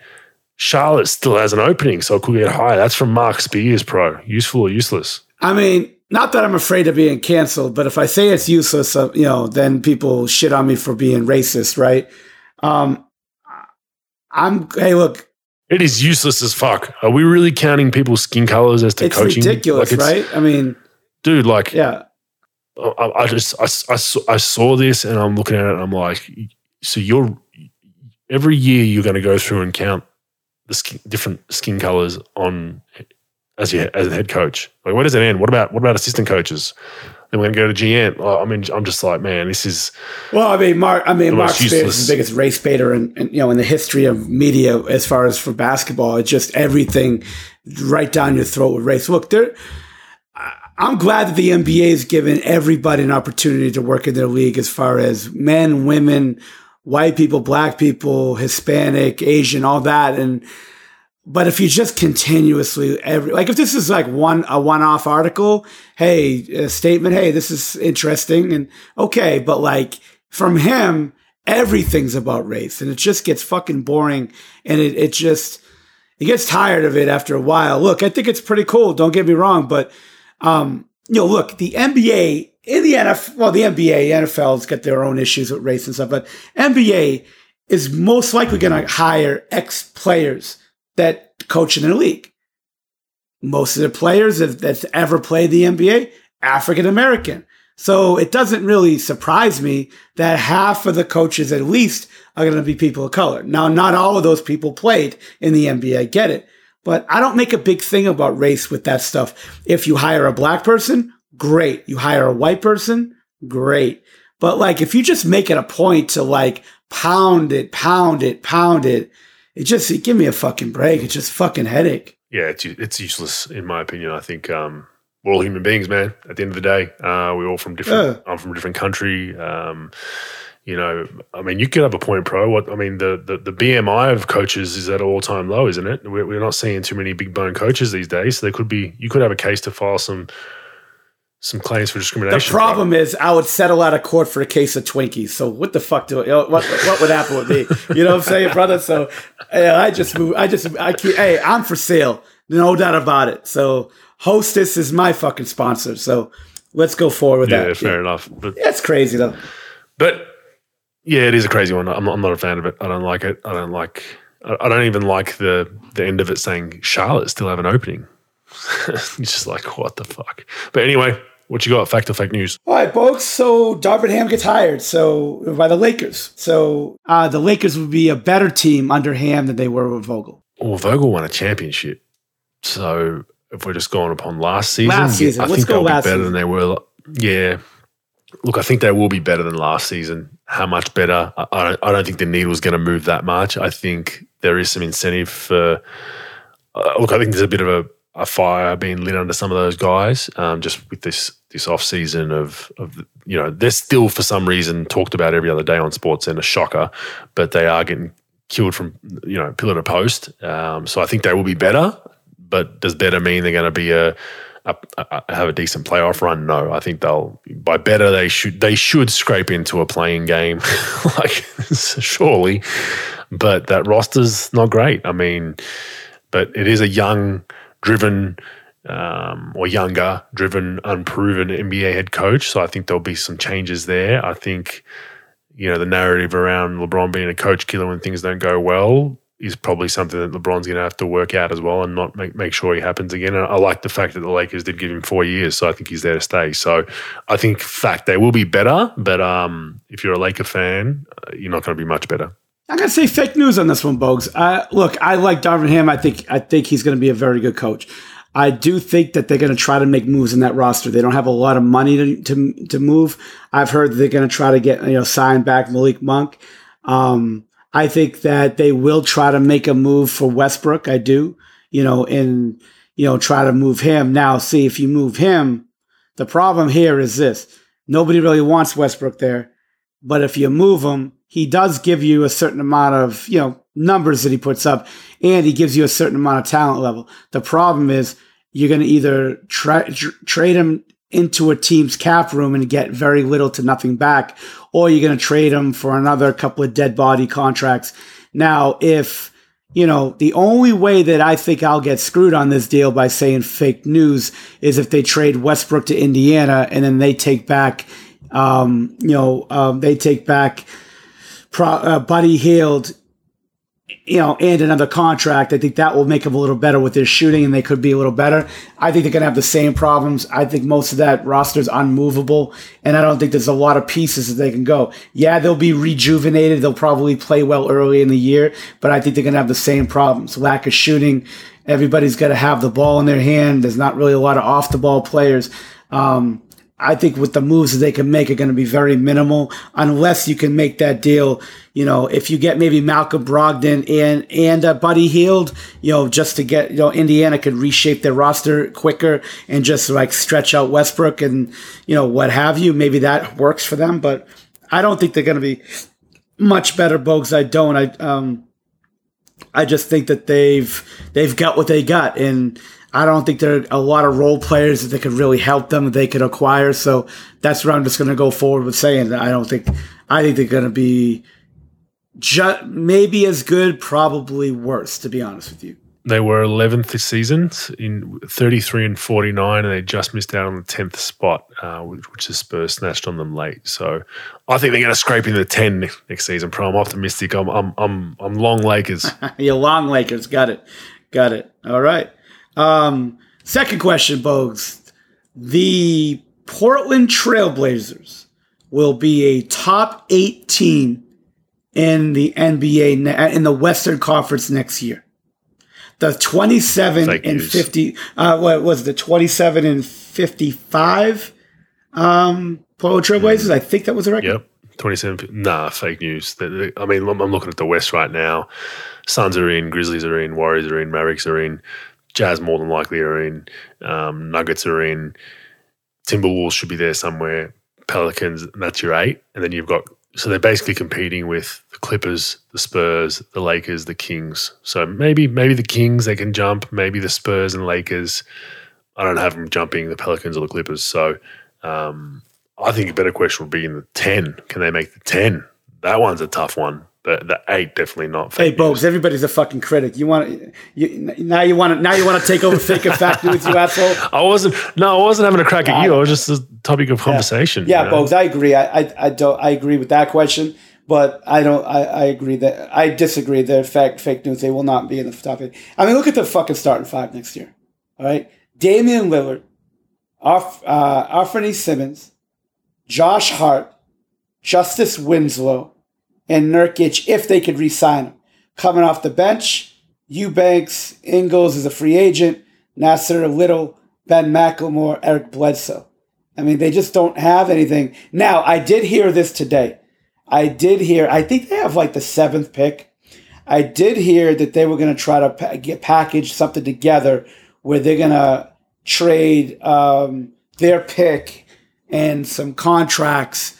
Charlotte still has an opening, so it could get higher. That's from Marc Spears, pro. Useful or useless? I mean, not that I'm afraid of being canceled, but if I say it's useless, uh, you know, then people shit on me for being racist, right? Um, I'm hey, look. It is useless as fuck. Are we really counting people's skin colors as to coaching? it's coaching? Ridiculous, like right? I mean, dude, like, yeah. I, I just I, I, saw, I saw this and I'm looking at it and I'm like, so you're every year you're going to go through and count the skin, different skin colors on as your as a head coach. Like, where does it end? What about what about assistant coaches? We're going to go to GM. I mean, I'm just like, man, this is. Well, I mean, Marc. I mean, Marc Spears is the biggest race baiter, in, in, you know, in the history of media as far as for basketball. It's just everything right down your throat with race. Look, there. I'm glad that the NBA has given everybody an opportunity to work in their league, as far as men, women, white people, black people, Hispanic, Asian, all that, and but if you just continuously every like if this is like one a one off article, hey, a statement, hey, this is interesting and okay, but like from him, everything's about race and it just gets fucking boring and it, it just it gets tired of it after a while. Look, I think it's pretty cool, don't get me wrong, but um, you know, look, the NBA in the NFL, well, the NBA, NFL's got their own issues with race and stuff, but NBA is most likely going to hire ex players that coach in their league. Most of the players that's ever played the NBA, African American. So it doesn't really surprise me that half of the coaches at least are going to be people of color. Now, not all of those people played in the NBA. I get it. But I don't make a big thing about race with that stuff. If you hire a black person, great. You hire a white person, great. But like, if you just make it a point to like pound it, pound it, pound it, it just it, give me a fucking break. It's just fucking headache. Yeah, it's it's useless in my opinion. I think um, we're all human beings, man. At the end of the day, uh, we're all from different. Yeah. I'm from a different country. Um, you know, I mean, you could have a point pro. What I mean, the the, the BMI of coaches is at all time low, isn't it? We're, we're not seeing too many big bone coaches these days. So there could be you could have a case to file some some claims for discrimination. The problem is, I would settle out of court for a case of Twinkies. So what the fuck do I, what what would happen with me? You know what I'm saying, brother? So yeah, I just move. I just I keep. Hey, I'm for sale, no doubt about it. So Hostess is my fucking sponsor. So let's go forward with yeah, that. Fair yeah, fair enough. But it's crazy though. But yeah, it is a crazy one. I'm not, I'm not a fan of it. I don't like it. I don't like. I don't even like the the end of it saying Charlotte still have an opening. [LAUGHS] it's just like what the fuck. But anyway, what you got? Fact or fake news? All right, folks. So Darvin Ham gets hired. So by the Lakers. So uh, the Lakers would be a better team under Ham than they were with Vogel. Well, Vogel won a championship. So if we're just going upon last season, last season. I Let's think they'll be better season. than they were. Yeah. Look, I think they will be better than last season. How much better? I, I don't. I don't think the needle's going to move that much. I think there is some incentive for. Uh, look, I think there's a bit of a a fire being lit under some of those guys. Um, just with this this off season of of you know they're still for some reason talked about every other day on Sports and a shocker, but they are getting killed from you know pillar to post. Um, so I think they will be better. But does better mean they're going to be a, a, a, have a decent playoff run? No, I think they'll by better they should they should scrape into a playing game, [LAUGHS] like [LAUGHS] surely. But that roster's not great. I mean, but it is a young driven um, or younger, driven, unproven NBA head coach. So I think there'll be some changes there. I think, you know, the narrative around LeBron being a coach killer when things don't go well is probably something that LeBron's going to have to work out as well and not make, make sure he happens again. And I like the fact that the Lakers did give him four years, so I think he's there to stay. So I think, fact, they will be better, but um, if you're a Laker fan, uh, you're not going to be much better. I'm gonna say fake news on this one, Bogues. Uh, look, I like Darvin Ham. I think I think he's to be a very good coach. I do think that they're to try to make moves in that roster. They don't have a lot of money to to, to move. I've heard they're to try to get you know sign back Malik Monk. Um, I think that they will try to make a move for Westbrook. I do, you know, and you know try to move him. Now, see if you move him. The problem here is this: nobody really wants Westbrook there, but if you move him, he does give you a certain amount of, you know, numbers that he puts up and he gives you a certain amount of talent level. The problem is you're going to either tra- tr- trade him into a team's cap room and get very little to nothing back, or you're going to trade him for another couple of dead body contracts. Now, if you know, the only way that I think I'll get screwed on this deal by saying fake news is if they trade Westbrook to Indiana and then they take back, um, you know, um, they take back Pro, uh, Buddy Hield you know, and another contract, I think that will make them a little better with their shooting and they could be a little better. I think they're going to have the same problems. I think most of that roster is unmovable and I don't think there's a lot of pieces that they can go. Yeah, they'll be rejuvenated. They'll probably play well early in the year, but I think they're going to have the same problems. Lack of shooting. Everybody's got to have the ball in their hand. There's not really a lot of off the ball players. Um, I think with the moves that they can make are going to be very minimal unless you can make that deal. You know, if you get maybe Malcolm Brogdon and and uh, Buddy Hield, you know, just to get you know Indiana could reshape their roster quicker and just like stretch out Westbrook and you know what have you. Maybe that works for them, but I don't think they're going to be much better. Bogues, I don't. I um, I just think that they've they've got what they got and I don't think there are a lot of role players that they could really help them that they could acquire. So that's where I'm just going to go forward with saying that I don't think I think they're going to be ju- maybe as good, probably worse. To be honest with you, they were 11th this season in 33 and 49, and they just missed out on the 10th spot, uh, which, which the Spurs snatched on them late. So I think they're going to scrape in the 10 next season. Pro, I'm optimistic. I'm I'm I'm, I'm long Lakers. [LAUGHS] You're long Lakers. Got it. Got it. All right. Um, second question, Bogues. The Portland Trailblazers will be a top eight team in the NBA in the Western Conference next year. The 27 Fake and news. 50, uh, what was the 27 and 55 um, Portland Trailblazers? Mm. I think that was the record. Yep. 27. Nah, fake news. I mean, I'm looking at the West right now. Suns are in, Grizzlies are in, Warriors are in, Mavericks are in. Jazz more than likely are in. Um, Nuggets are in. Timberwolves should be there somewhere. Pelicans, that's your eight. And then you've got, so they're basically competing with the Clippers, the Spurs, the Lakers, the Kings. So maybe, maybe the Kings, they can jump. Maybe the Spurs and Lakers. I don't have them jumping the Pelicans or the Clippers. So um, I think a better question would be in the 10. Can they make the 10? That one's a tough one the the eight definitely not. Fake Hey, Bobes, everybody's a fucking critic. You want you now you want to now you want to take over [LAUGHS] fake and fact news, you asshole. I wasn't. No, I wasn't having a crack at you. I was just a topic of conversation. Yeah, yeah Bobes, I agree. I, I I don't. I agree with that question, but I don't. I, I agree that I disagree. That fact fake news. They will not be in the top eight. I mean, look at the fucking starting five next year. All right, Damian Lillard, Arf, uh, Anfernee Simons, Josh Hart, Justice Winslow and Nurkic if they could re-sign him. Coming off the bench, Eubanks, Ingles is a free agent, Nassir Little, Ben McLemore, Eric Bledsoe. I mean, they just don't have anything. Now, I did hear this today. I did hear, I think they have like the seventh pick. I did hear that they were going to try to pa- get package something together where they're going to trade um, their pick and some contracts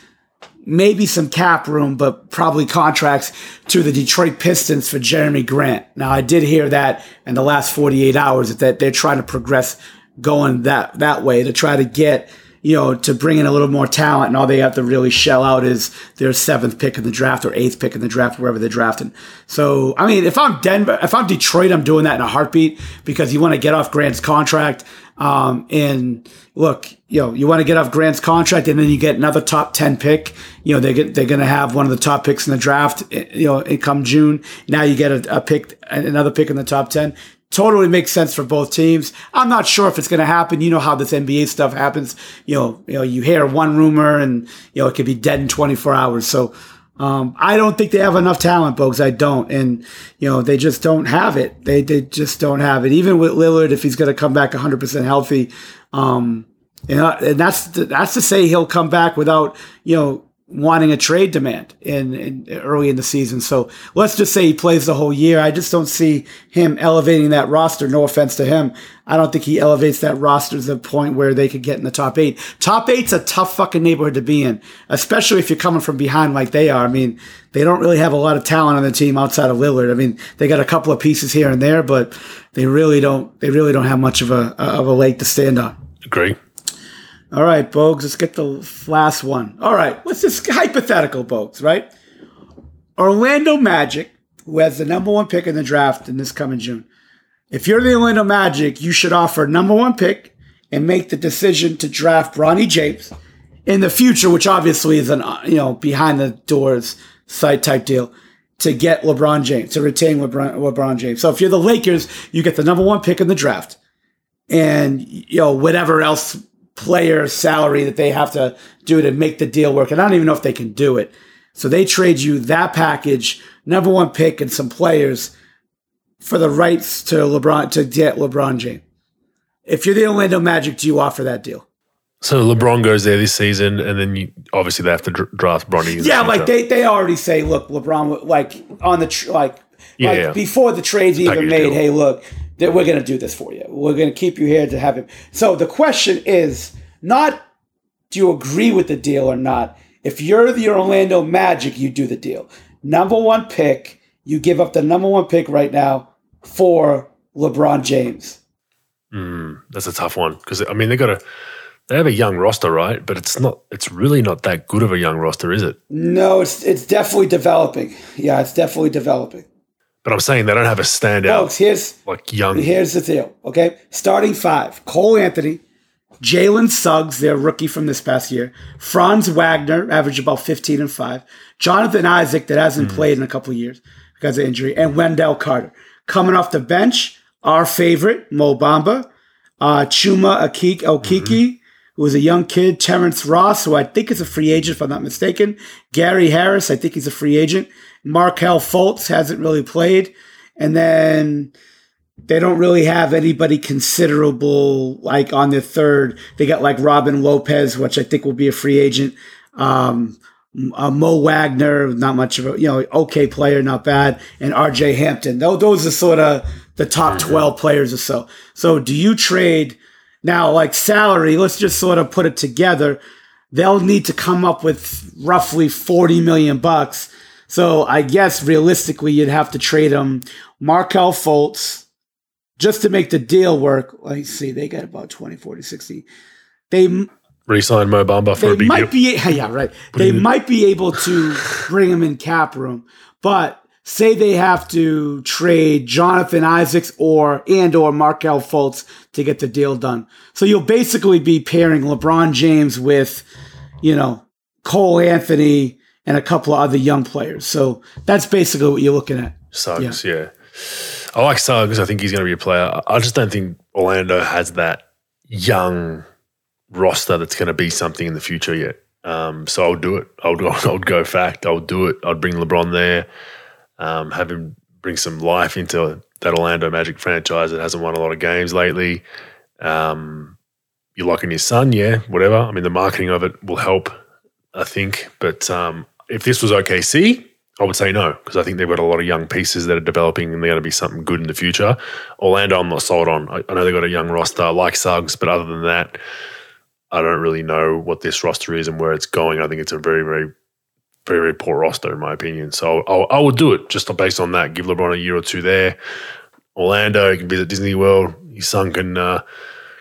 maybe some cap room, but probably contracts to the Detroit Pistons for Jerami Grant. Now, I did hear that in the last 48 hours that they're trying to progress going that, that way to try to get, you know, to bring in a little more talent. And all they have to really shell out is their seventh pick in the draft or eighth pick in the draft, wherever they're drafting. So, I mean, if I'm Denver, if I'm Detroit, I'm doing that in a heartbeat because you want to get off Grant's contract. Um, and look, you know, you want to get off Grant's contract and then you get another top 10 pick. You know, they get, they're going to have one of the top picks in the draft, eh, you know, come June. Now you get a, a pick, another pick in the top 10 totally makes sense for both teams. I'm not sure if it's going to happen. You know how this NBA stuff happens. You know, you know, you hear one rumor and you know it could be dead in 24 hours. So um, I don't think they have enough talent, folks. I don't, and you know they just don't have it. They they just don't have it. Even with Lillard, if he's going to come back 100 percent healthy, um, and, uh, and that's to, that's to say he'll come back without you know wanting a trade demand in, in, early in the season. So let's just say he plays the whole year. I just don't see him elevating that roster. No offense to him. I don't think he elevates that roster to the point where they could get in the top eight. Top eight's a tough fucking neighborhood to be in, especially if you're coming from behind like they are. I mean, they don't really have a lot of talent on the team outside of Lillard. I mean, they got a couple of pieces here and there, but they really don't, they really don't have much of a, of a leg to stand on. Agree. All right, Bogues, let's get the last one. All right, let's just hypothetical, Bogues, right? Orlando Magic who has the number one pick in the draft in this coming June. If you're the Orlando Magic, you should offer number one pick and make the decision to draft Bronny James in the future, which obviously is an uh, you know behind the doors side type deal to get LeBron James to retain LeBron, LeBron James. So if you're the Lakers, you get the number one pick in the draft, and you know whatever else player salary that they have to do to make the deal work. And I don't even know if they can do it. So they trade you that package, number one pick, and some players for the rights to LeBron to get LeBron James. If you're the Orlando Magic, do you offer that deal? So LeBron goes there this season, and then you, obviously they have to draft Bronny. Yeah, like they, they already say, look, LeBron, like on the tr- like, yeah, like yeah. before the trades even made. Deal. Hey, look, that we're going to do this for you. We're going to keep you here to have him. So the question is not do you agree with the deal or not? If you're the Orlando Magic, you do the deal. Number one pick, you give up the number one pick right now for LeBron James. Mm, that's a tough one because I mean they got a they have a young roster, right? But it's not. It's really not that good of a young roster, is it? No, it's it's definitely developing. Yeah, it's definitely developing. But I'm saying they don't have a standout. Folks, here's like young. Here's the deal. Okay, starting five: Cole Anthony, Jalen Suggs, their rookie from this past year, Franz Wagner, average about 15 and 5, Jonathan Isaac, that hasn't mm. played in a couple of years because of injury, and Wendell Carter. Coming off the bench, our favorite, Mo Bamba, uh, Chuma Akiki, Okeke, mm-hmm. who was a young kid, Terrence Ross, who I think is a free agent, if I'm not mistaken, Gary Harris, I think he's a free agent, Markelle Fultz hasn't really played, and then they don't really have anybody considerable like on their third. They got like Robin Lopez, which I think will be a free agent. Um, uh, Mo Wagner, not much of a you know okay player, not bad, and R.J. Hampton. Those those are sort of the top twelve players or so. So do you trade now? Like salary, let's just sort of put it together. They'll need to come up with roughly forty million bucks. So I guess realistically, you'd have to trade them Markelle Fultz just to make the deal work, let's see, they got about 20, 40, 60. They resign Mo Bamba for a big might deal. Be, [LAUGHS] yeah, right. [LAUGHS] They might be able to bring him in cap room, but say they have to trade Jonathan Isaacs or and or Markelle Fultz to get the deal done. So you'll basically be pairing LeBron James with, you know, Cole Anthony and a couple of other young players. So that's basically what you're looking at. Sucks, yeah. yeah. I like Suggs. I think he's going to be a player. I just don't think Orlando has that young roster that's going to be something in the future yet. Um, so I'll do it. I'll, [LAUGHS] I'll go fact. I'll do it. I'd bring LeBron there, um, have him bring some life into that Orlando Magic franchise that hasn't won a lot of games lately. Um, you're locking your son, yeah, whatever. I mean, the marketing of it will help, I think. But um, if this was OKC, I would say no because I think they've got a lot of young pieces that are developing and they're going to be something good in the future. Orlando, I'm not sold on. I, I know they've got a young roster like Suggs, but other than that, I don't really know what this roster is and where it's going. I think it's a very, very, very, very poor roster in my opinion. So I'll, I would do it just based on that. Give LeBron a year or two there. Orlando, he can visit Disney World. His son can uh,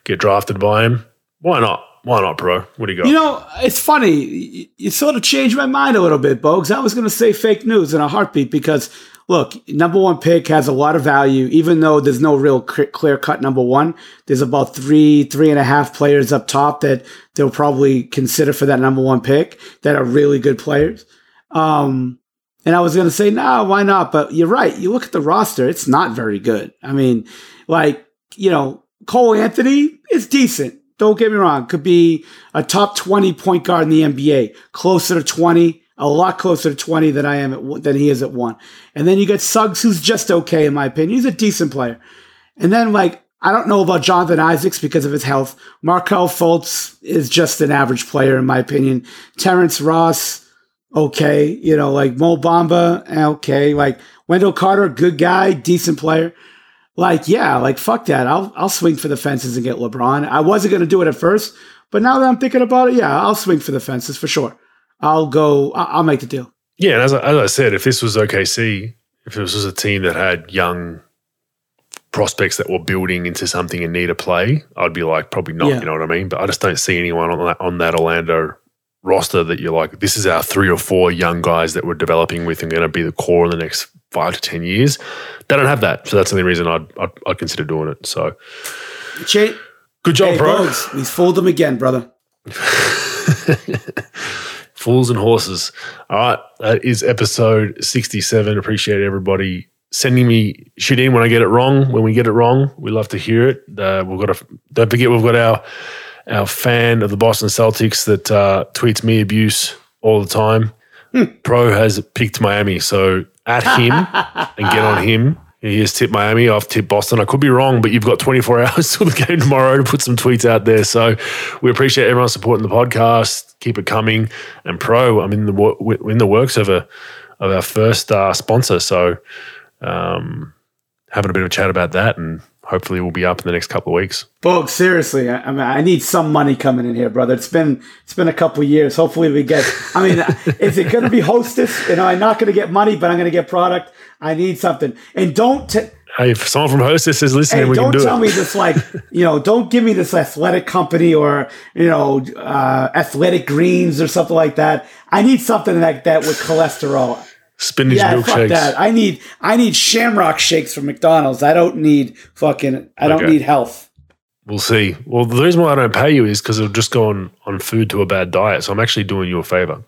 get drafted by him. Why not? Why not, bro? What do you got? You know, it's funny. You sort of changed my mind a little bit, Bogues. I was going to say fake news in a heartbeat because, look, number one pick has a lot of value, even though there's no real clear cut number one. There's about three, three and a half players up top that they'll probably consider for that number one pick that are really good players. Um, and I was going to say, nah, why not? But you're right. You look at the roster, it's not very good. I mean, like, you know, Cole Anthony is decent don't get me wrong, could be a top 20 point guard in the NBA, closer to 20, a lot closer to 20 than I am at, than he is at one. And then you get Suggs, who's just okay, in my opinion. He's a decent player. And then, like, I don't know about Jonathan Isaacs because of his health. Markelle Fultz is just an average player, in my opinion. Terrence Ross, okay. You know, like Mo Bamba, okay. Like Wendell Carter, good guy, decent player like, yeah, like fuck that. I'll I'll swing for the fences and get LeBron. I wasn't gonna do it at first, but now that I'm thinking about it, yeah, I'll swing for the fences for sure. I'll go. I'll make the deal. Yeah, and as I, as I said, if this was OKC, if this was a team that had young prospects that were building into something and need a play, I'd be like, probably not. Yeah. You know what I mean? But I just don't see anyone on that on that Orlando roster that you're like, this is our three or four young guys that we're developing with and going to be the core in the next five to ten years. They don't have that, so that's the only reason I'd I'd, I'd consider doing it. So, Ch- good job, hey, bro. He's fooled them again, brother. [LAUGHS] Fools and horses. All right, that is episode sixty-seven. Appreciate everybody sending me shit in when I get it wrong. When we get it wrong, we love to hear it. Uh, we've got a don't forget we've got our our fan of the Boston Celtics that uh, tweets me abuse all the time. Hmm. Pro has picked Miami, so at him and get on him. [LAUGHS] He has tipped Miami. I've tipped Boston. I could be wrong, but you've got 24 [LAUGHS] hours till the game tomorrow to put some tweets out there. So we appreciate everyone supporting the podcast. Keep it coming. And Pro, I'm in the in the works of a of our first uh, sponsor. So um, having a bit of a chat about that and hopefully we'll be up in the next couple of weeks. Folks, seriously, I, I, mean, I need some money coming in here, brother. It's been it's been a couple of years. Hopefully, we get. I mean, [LAUGHS] is it going to be hostess? You know, I'm not going to get money, but I'm going to get product. I need something, and don't. T- hey, if someone from Hostess is listening, hey, we don't can do tell it. me this like you know. Don't give me this athletic company or you know uh, athletic greens or something like that. I need something like that with cholesterol spinach yeah, milkshakes. Fuck that. I need I need Shamrock shakes from McDonald's. I don't need fucking. I don't need health. We'll see. Well, the reason why I don't pay you is because it'll just go on on food to a bad diet. So I'm actually doing you a favor.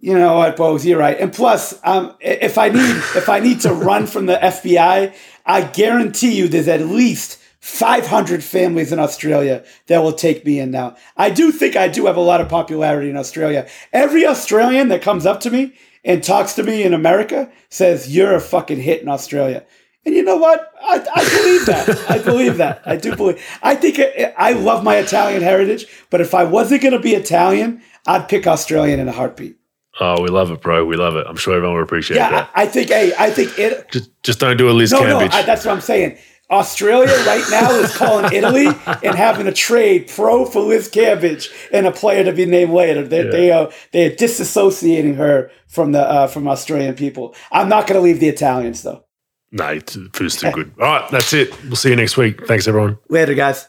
You know what, Bose? You're right. And plus, um, if I need if I need to run from the FBI, I guarantee you there's at least 500 families in Australia that will take me in now. I do think I do have a lot of popularity in Australia. Every Australian that comes up to me and talks to me in America says, You're a fucking hit in Australia. And you know what? I, I believe that. I believe that. I do believe. I think it, I love my Italian heritage, but if I wasn't going to be Italian, I'd pick Australian in a heartbeat. Oh, we love it, bro. We love it. I'm sure everyone will appreciate yeah, that. I, I think. Hey, I think it. Just, just don't do a Liz no, Cambage. No, I, that's what I'm saying. Australia right now is calling Italy and having a trade pro for Liz Cambage and a player to be named later. They, yeah. they are they are disassociating her from the uh, from Australian people. I'm not going to leave the Italians though. No, food's too good. All right, that's it. We'll see you next week. Thanks, everyone. Later, guys.